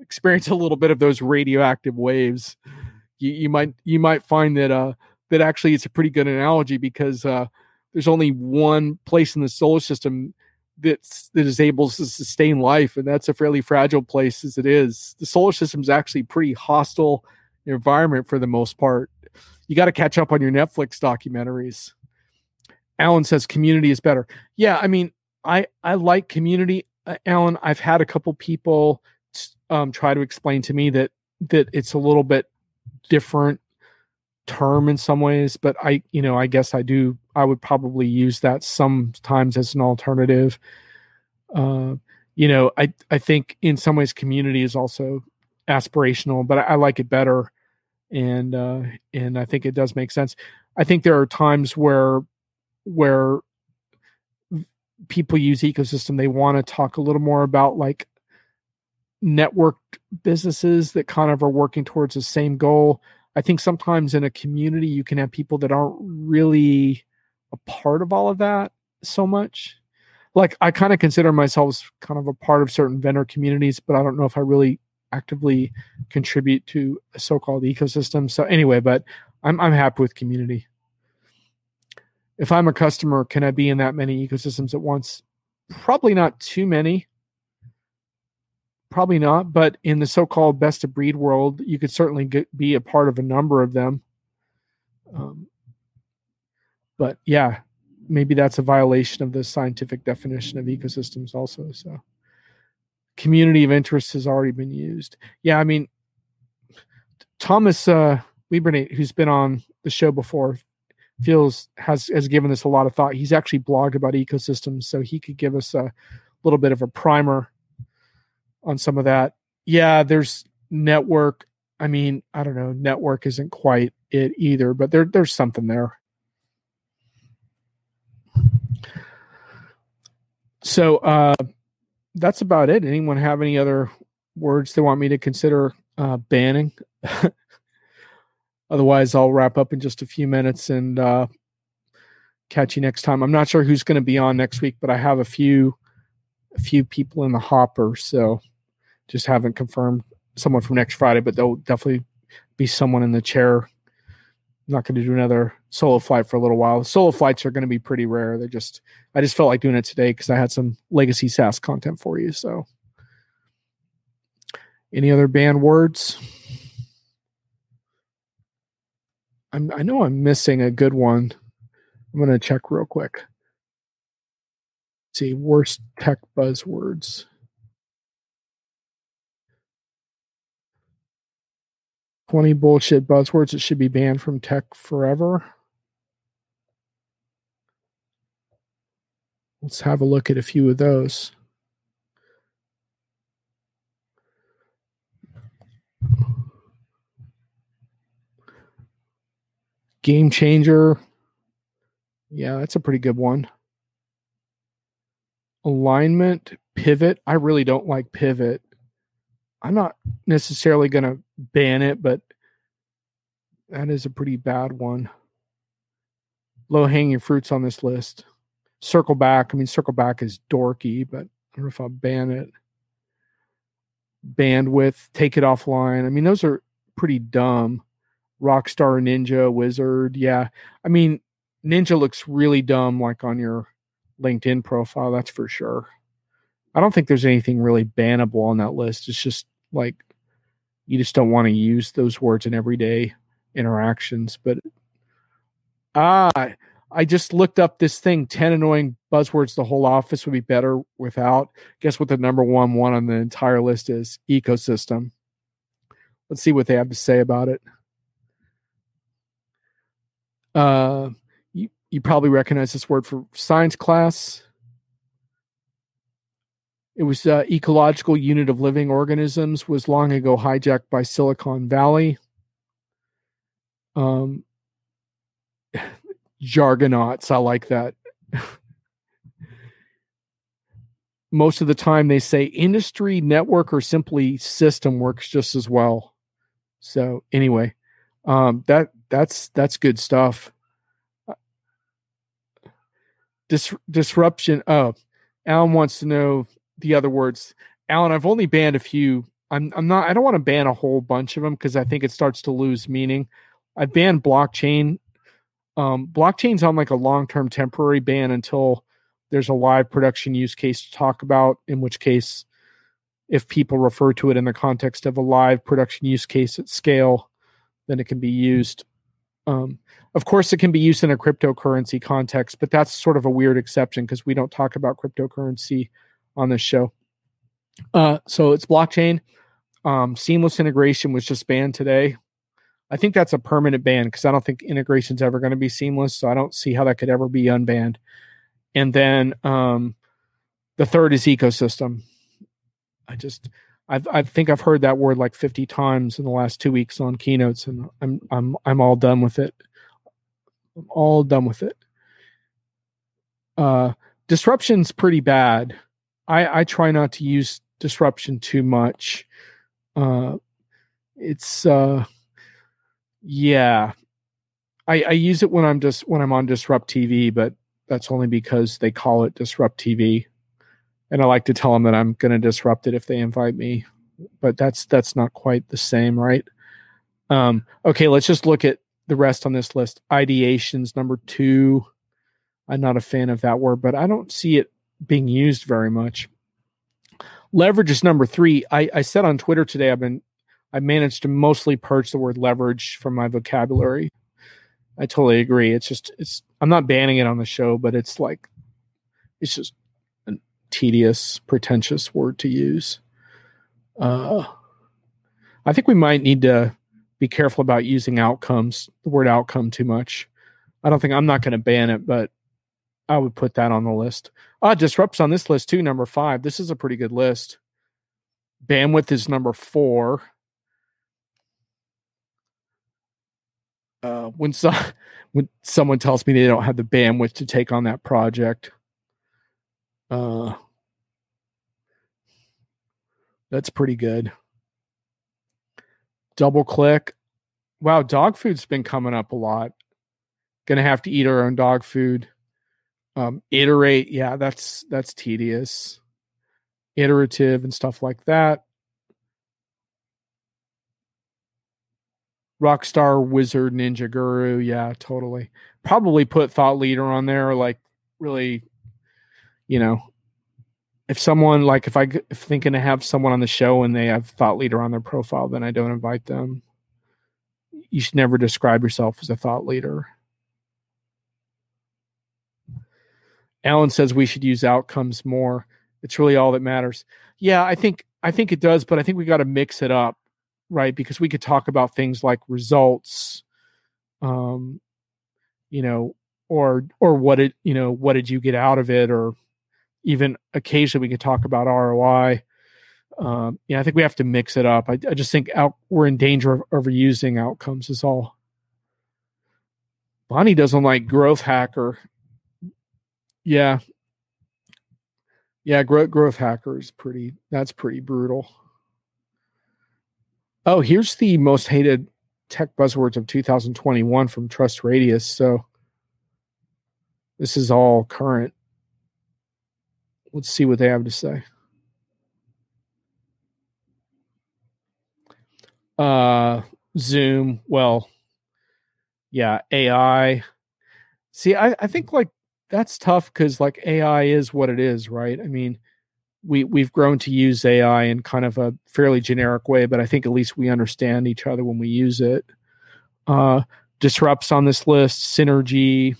Experience a little bit of those radioactive waves. You, you might you might find that uh that actually it's a pretty good analogy because uh there's only one place in the solar system that's that is able to sustain life, and that's a fairly fragile place as it is. The solar system is actually pretty hostile environment for the most part. You got to catch up on your Netflix documentaries. Alan says community is better. Yeah, I mean, I I like community, uh, Alan. I've had a couple people um, try to explain to me that that it's a little bit different term in some ways, but I you know I guess I do I would probably use that sometimes as an alternative. Uh, you know, I I think in some ways community is also aspirational, but I, I like it better, and uh, and I think it does make sense. I think there are times where where people use ecosystem they want to talk a little more about like networked businesses that kind of are working towards the same goal. I think sometimes in a community you can have people that aren't really a part of all of that so much. Like i kind of consider myself kind of a part of certain vendor communities but i don't know if i really actively contribute to a so-called ecosystem. So anyway but i'm, I'm happy with community if I'm a customer, can I be in that many ecosystems at once? Probably not too many. Probably not, but in the so-called best of breed world, you could certainly get, be a part of a number of them. Um, but yeah, maybe that's a violation of the scientific definition of ecosystems, also. So, community of interest has already been used. Yeah, I mean, Thomas uh, Wieberneit, who's been on the show before, feels has has given this a lot of thought. He's actually blogged about ecosystems, so he could give us a little bit of a primer on some of that. Yeah, there's network. I mean, I don't know, network isn't quite it either, but there there's something there. So uh that's about it. Anyone have any other words they want me to consider uh banning? Otherwise, I'll wrap up in just a few minutes and uh, catch you next time. I'm not sure who's going to be on next week, but I have a few a few people in the hopper, so just haven't confirmed someone from next Friday, but there'll definitely be someone in the chair. I'm not going to do another solo flight for a little while. Solo flights are going to be pretty rare. They just I just felt like doing it today because I had some legacy SaaS content for you. So, any other banned words? I'm, I know I'm missing a good one. I'm going to check real quick. See, worst tech buzzwords. Twenty bullshit buzzwords that should be banned from tech forever. Let's have a look at a few of those. Game changer. Yeah, that's a pretty good one. Alignment, pivot. I really don't like pivot. I'm not necessarily going to ban it, but that is a pretty bad one. Low hanging fruits on this list. Circle back. I mean, circle back is dorky, but I don't know if I'll ban it. Bandwidth, take it offline. I mean, those are pretty dumb. Rockstar Ninja Wizard. Yeah. I mean, Ninja looks really dumb like on your LinkedIn profile, that's for sure. I don't think there's anything really bannable on that list. It's just like you just don't want to use those words in everyday interactions. But ah, I just looked up this thing 10 annoying buzzwords the whole office would be better without. Guess what the number one one on the entire list is? Ecosystem. Let's see what they have to say about it. Uh, you you probably recognize this word for science class. It was uh, ecological unit of living organisms was long ago hijacked by Silicon Valley. Um, jargonauts, I like that. Most of the time, they say industry, network, or simply system works just as well. So anyway, um, that that's that's good stuff. Dis- disruption. Oh, Alan wants to know the other words. Alan, I've only banned a few. I'm I'm not. I don't want to ban a whole bunch of them because I think it starts to lose meaning. I banned blockchain. Um, blockchain's on like a long term temporary ban until there's a live production use case to talk about. In which case, if people refer to it in the context of a live production use case at scale, then it can be used Um, of course, it can be used in a cryptocurrency context, but that's sort of a weird exception because we don't talk about cryptocurrency on this show. Uh, so it's blockchain. Um, seamless integration was just banned today. I think that's a permanent ban because I don't think integration is ever going to be seamless. So I don't see how that could ever be unbanned. And then um, the third is ecosystem. I just I've, I think I've heard that word like 50 times in the last two weeks on keynotes, and I'm I'm I'm all done with it. I'm all done with it. Uh, disruption's pretty bad. I I try not to use disruption too much. Uh, it's uh, yeah, I I use it when I'm just when I'm on Disrupt TV, but that's only because they call it Disrupt TV, and I like to tell them that I'm going to disrupt it if they invite me. But that's that's not quite the same, right? Um, okay, let's just look at the rest on this list. Ideations number two. I'm not a fan of that word, but I don't see it being used very much. Leverage is number three. I, I said on Twitter today I've been I managed to mostly purge the word leverage from my vocabulary. I totally agree. It's just it's I'm not banning it on the show, but it's like it's just tedious, pretentious word to use. Uh I think we might need to be careful about using outcomes, the word outcome too much. I don't think I'm not going to ban it, but I would put that on the list. Ah, disrupts on this list too, number five. This is a pretty good list. Bandwidth is number four. Uh, when so, when someone tells me they don't have the bandwidth to take on that project, uh, that's pretty good double click. Wow, dog food's been coming up a lot. Gonna have to eat our own dog food. Um, iterate, yeah, that's that's tedious. Iterative and stuff like that. Rockstar Wizard Ninja Guru, yeah, totally. Probably put Thought Leader on there, like really, you know, if someone like if I if thinking to have someone on the show and they have thought leader on their profile, then I don't invite them. You should never describe yourself as a thought leader. Alan says we should use outcomes more. It's really all that matters. Yeah, I think I think it does, but I think we got to mix it up, right? Because we could talk about things like results, um, you know, or or what it you know what did you get out of it, or even occasionally we could talk about ROI. Um, yeah, I think we have to mix it up. I, I just think out, we're in danger of overusing outcomes is all. Bonnie doesn't like growth hacker. Yeah. Yeah, growth growth hacker is pretty that's pretty brutal. Oh, here's the most hated tech buzzwords of 2021 from TrustRadius. So this is all current. Let's see what they have to say. Uh, Zoom. Well, yeah, AI. See, I, I think like that's tough because like AI is what it is, right? I mean, we we've grown to use AI in kind of a fairly generic way, but I think at least we understand each other when we use it. Uh, disrupts on this list: synergy,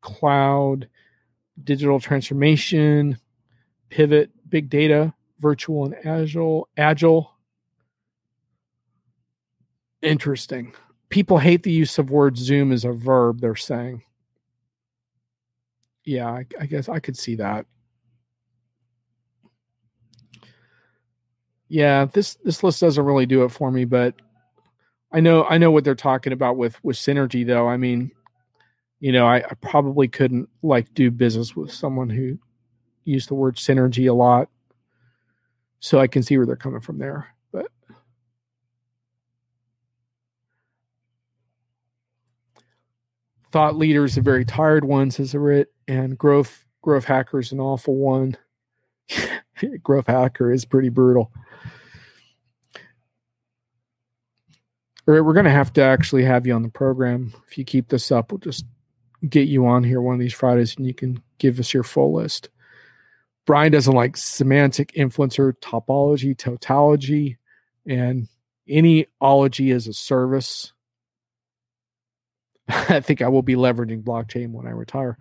cloud, digital transformation, pivot, big data, virtual and agile, agile. Interesting. People hate the use of word zoom as a verb, they're saying. Yeah, I, I guess I could see that. Yeah, this this list doesn't really do it for me, but I know I know what they're talking about with with synergy though. I mean, you know, I, I probably couldn't like do business with someone who use the word synergy a lot. So I can see where they're coming from there. But thought leaders are very tired one, says Rit, and growth growth hacker is an awful one. growth hacker is pretty brutal. All right, we're going to have to actually have you on the program. If you keep this up, we'll just get you on here one of these Fridays and you can give us your full list. Brian doesn't like semantic influencer topology, tautology, and any ology as a service. I think I will be leveraging blockchain when I retire.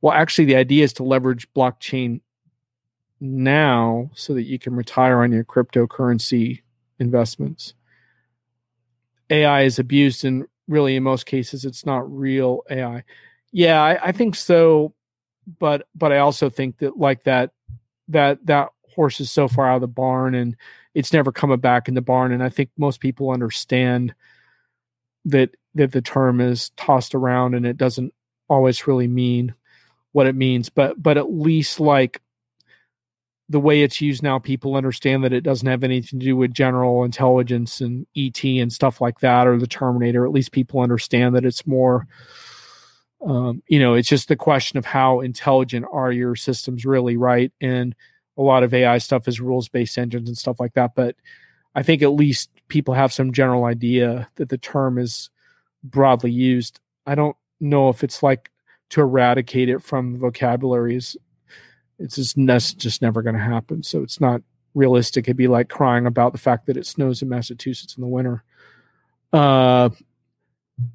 Well, actually, the idea is to leverage blockchain now so that you can retire on your cryptocurrency investments. AI is abused, and really, in most cases, it's not real AI. Yeah, I, I think so, but but I also think that like that that that horse is so far out of the barn, and it's never coming back in the barn. And I think most people understand that that the term is tossed around and it doesn't always really mean what it means but but at least like the way it's used now people understand that it doesn't have anything to do with general intelligence and et and stuff like that or the terminator at least people understand that it's more um, you know it's just the question of how intelligent are your systems really right and a lot of ai stuff is rules based engines and stuff like that but i think at least people have some general idea that the term is broadly used. I don't know if it's like to eradicate it from vocabularies. It's just, just never going to happen. So it's not realistic. It'd be like crying about the fact that it snows in Massachusetts in the winter. Uh,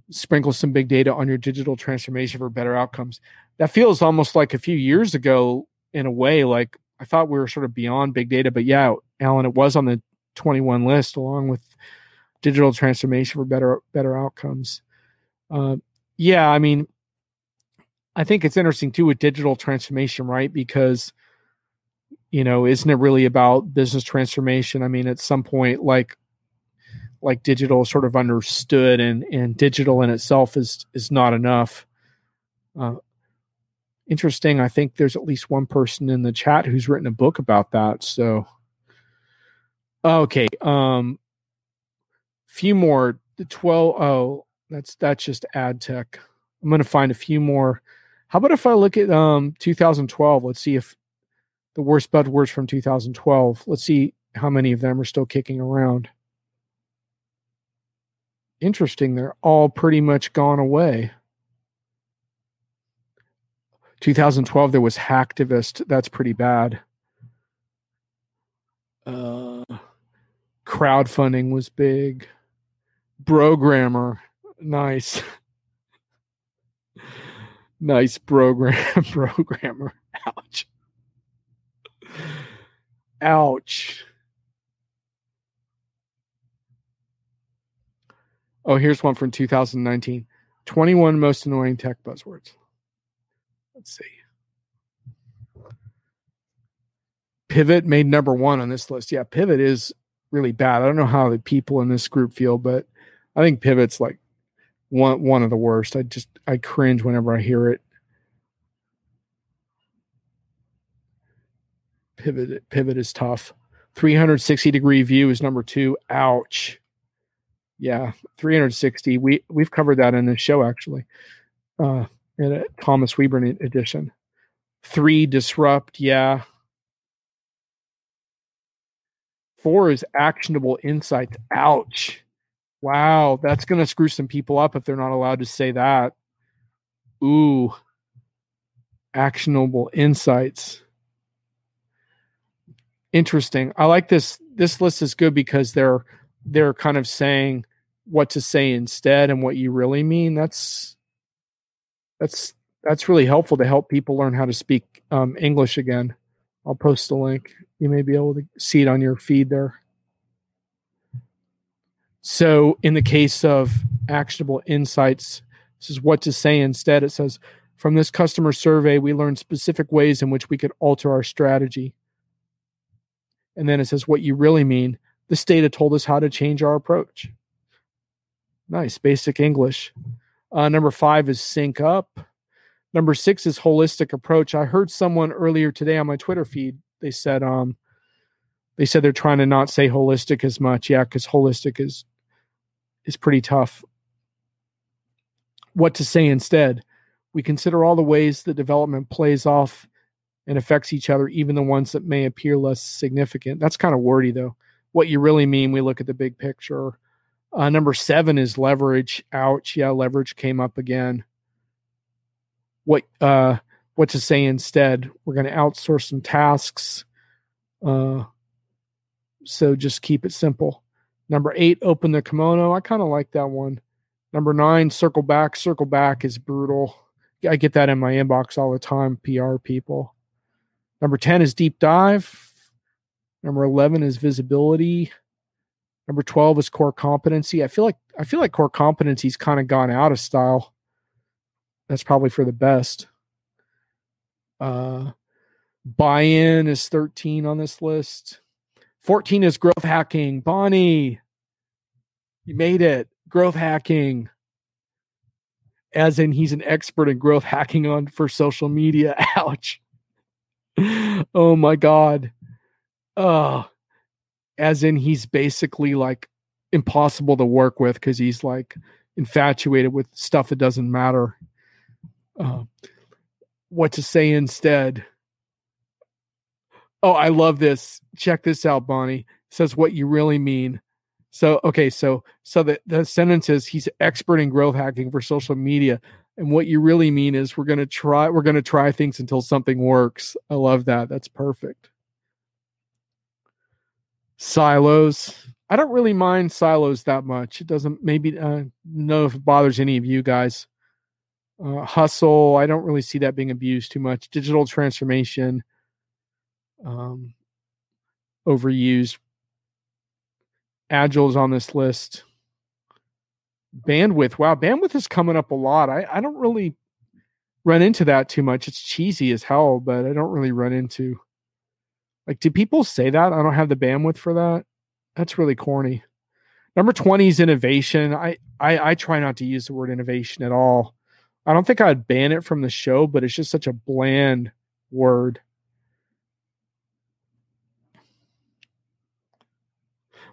sprinkle some big data on your digital transformation for better outcomes. That feels almost like a few years ago in a way. Like I thought we were sort of beyond big data, but yeah, Alan, it was on the 21 list along with digital transformation for better better outcomes. Uh, yeah, I mean, I think it's interesting too with digital transformation, right? Because you know, isn't it really about business transformation? I mean, at some point, like like digital sort of understood, and and digital in itself is is not enough. Uh, interesting. I think there's at least one person in the chat who's written a book about that. So, okay. Um, few more the 12 oh that's that's just ad tech i'm going to find a few more how about if i look at um 2012 let's see if the worst buzzwords from 2012 let's see how many of them are still kicking around interesting they're all pretty much gone away 2012 there was hacktivist that's pretty bad uh crowdfunding was big Programmer. Nice. nice program programmer. Ouch. Ouch. Oh, here's one from 2019. 21 most annoying tech buzzwords. Let's see. Pivot made number one on this list. Yeah, pivot is really bad. I don't know how the people in this group feel, but I think pivot's like one one of the worst. I just I cringe whenever I hear it. Pivot pivot is tough. 360 degree view is number two. Ouch. Yeah, 360. We we've covered that in the show actually. Uh in a Thomas Weber edition. Three disrupt, yeah. Four is actionable insights. Ouch. Wow, that's to screw some people up if they're not allowed to say that. Ooh, actionable insights. Interesting. I like this. This list is good because they're they're kind of saying what to say instead and what you really mean. That's that's that's really helpful to help people learn how to speak um, English again. I'll post the link. You may be able to see it on your feed there. So, in the case of actionable insights, this is what to say instead. It says, from this customer survey, we learned specific ways in which we could alter our strategy. And then it says, what you really mean. This data told us how to change our approach. Nice, basic English. Uh, number five is sync up. Number six is holistic approach. I heard someone earlier today on my Twitter feed. They said, um, they said they're trying to not say holistic as much. Yeah, because holistic is is pretty tough. What to say instead? We consider all the ways that development plays off and affects each other, even the ones that may appear less significant. That's kind of wordy, though. What you really mean, we look at the big picture. Uh, number seven is leverage. Ouch. Yeah, leverage came up again. What uh, what to say instead? We're to outsource some tasks. Uh, so just keep it simple. Number eight, open the kimono. I kind of like that one. Number nine, circle back. Circle back is brutal. I get that in my inbox all the time, PR people. Number 10 is deep dive. Number 11 is visibility. Number 12 is core competency. I feel like I feel like core competency's kind of gone out of style. That's probably for the best. Uh buy-in is 13 on this list. 14 is growth hacking. Bonnie, you made it. Growth hacking. As in he's an expert in growth hacking on for social media. Ouch. oh my god. Uh as in he's basically like impossible to work with because he's like infatuated with stuff that doesn't matter. Uh, what to say instead? Oh, I love this. Check this out, Bonnie. Says what you really mean. So okay, so so the, the sentence is he's expert in growth hacking for social media. And what you really mean is we're gonna try we're gonna try things until something works. I love that. That's perfect. Silos. I don't really mind silos that much. It doesn't maybe uh, know if it bothers any of you guys. Uh, hustle. I don't really see that being abused too much. Digital transformation. Um, overused. Agile is on this list. Bandwidth. Wow, bandwidth is coming up a lot. I, I don't really run into that too much. It's cheesy as hell, but I don't really run into like, do people say that? I don't have the bandwidth for that. That's really corny. Number 20 is innovation. I, I I try not to use the word innovation at all. I don't think I'd ban it from the show, but it's just such a bland word.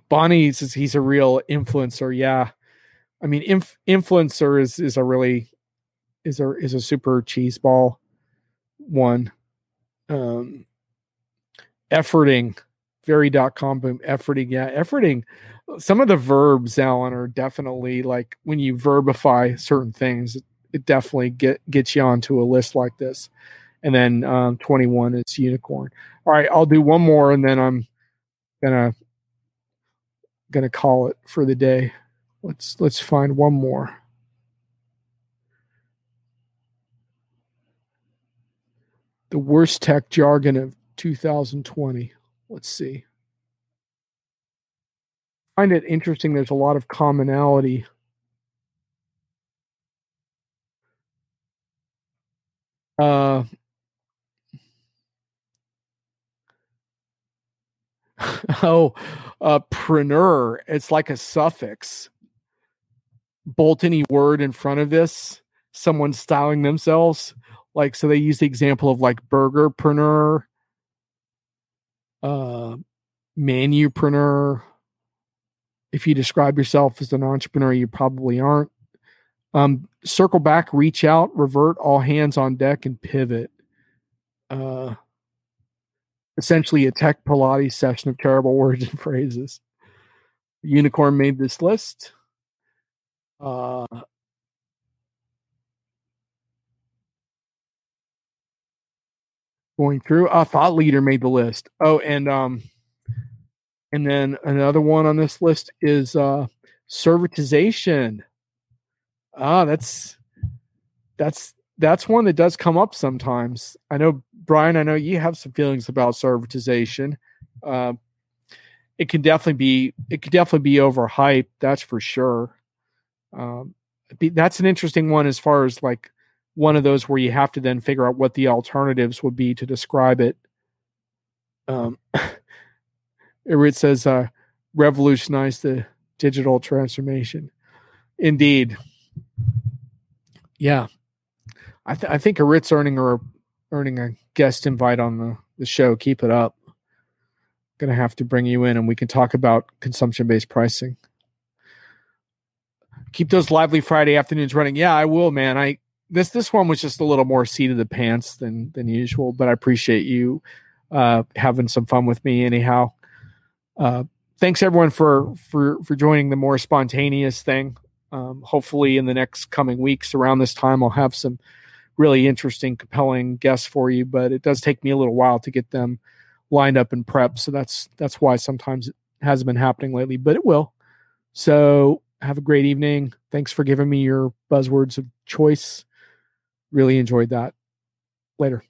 Bonnie says he's a real influencer. Yeah, I mean, inf- influencer is is a really is a is a super cheese ball one. Um, efforting very.com boom efforting yeah efforting. Some of the verbs alan are definitely like when you verbify certain things it definitely get gets you onto a list like this. And then um, 21 is unicorn. All right i'll do one more and then i'm gonna gonna call it for the day. Let's let's find one more. The worst tech jargon of 2020. Let's see. I find it interesting. There's a lot of commonality. Uh, oh, uh, preneur. It's like a suffix. Bolt any word in front of this. Someone styling themselves. Like, so they use the example of like burgerpreneur uh, manupreneur. If you describe yourself as an entrepreneur, you probably aren't. Um, circle back, reach out, revert, all hands on deck, and pivot. Uh, essentially, a tech Pilates session of terrible words and phrases. Unicorn made this list. Uh, going through. A thought leader made the list. Oh, and um, and then another one on this list is uh, servitization. Ah, that's that's that's one that does come up sometimes. I know Brian. I know you have some feelings about servitization. Uh, it can definitely be it could definitely be overhyped. That's for sure. Um, that's an interesting one as far as like one of those where you have to then figure out what the alternatives would be to describe it. Um, it says uh, revolutionize the digital transformation. Indeed, yeah. I, th- I think Arit's earning a earning a guest invite on the, the show. Keep it up. Gonna have to bring you in, and we can talk about consumption based pricing. Keep those lively Friday afternoons running. Yeah, I will, man. I this this one was just a little more seat of the pants than than usual, but I appreciate you uh, having some fun with me anyhow. Uh, thanks everyone for for for joining the more spontaneous thing. Um, hopefully, in the next coming weeks around this time, I'll have some really interesting, compelling guests for you. But it does take me a little while to get them lined up and prepped, so that's that's why sometimes it hasn't been happening lately, but it will. So Have a great evening. Thanks for giving me your buzzwords of choice. Really enjoyed that. Later.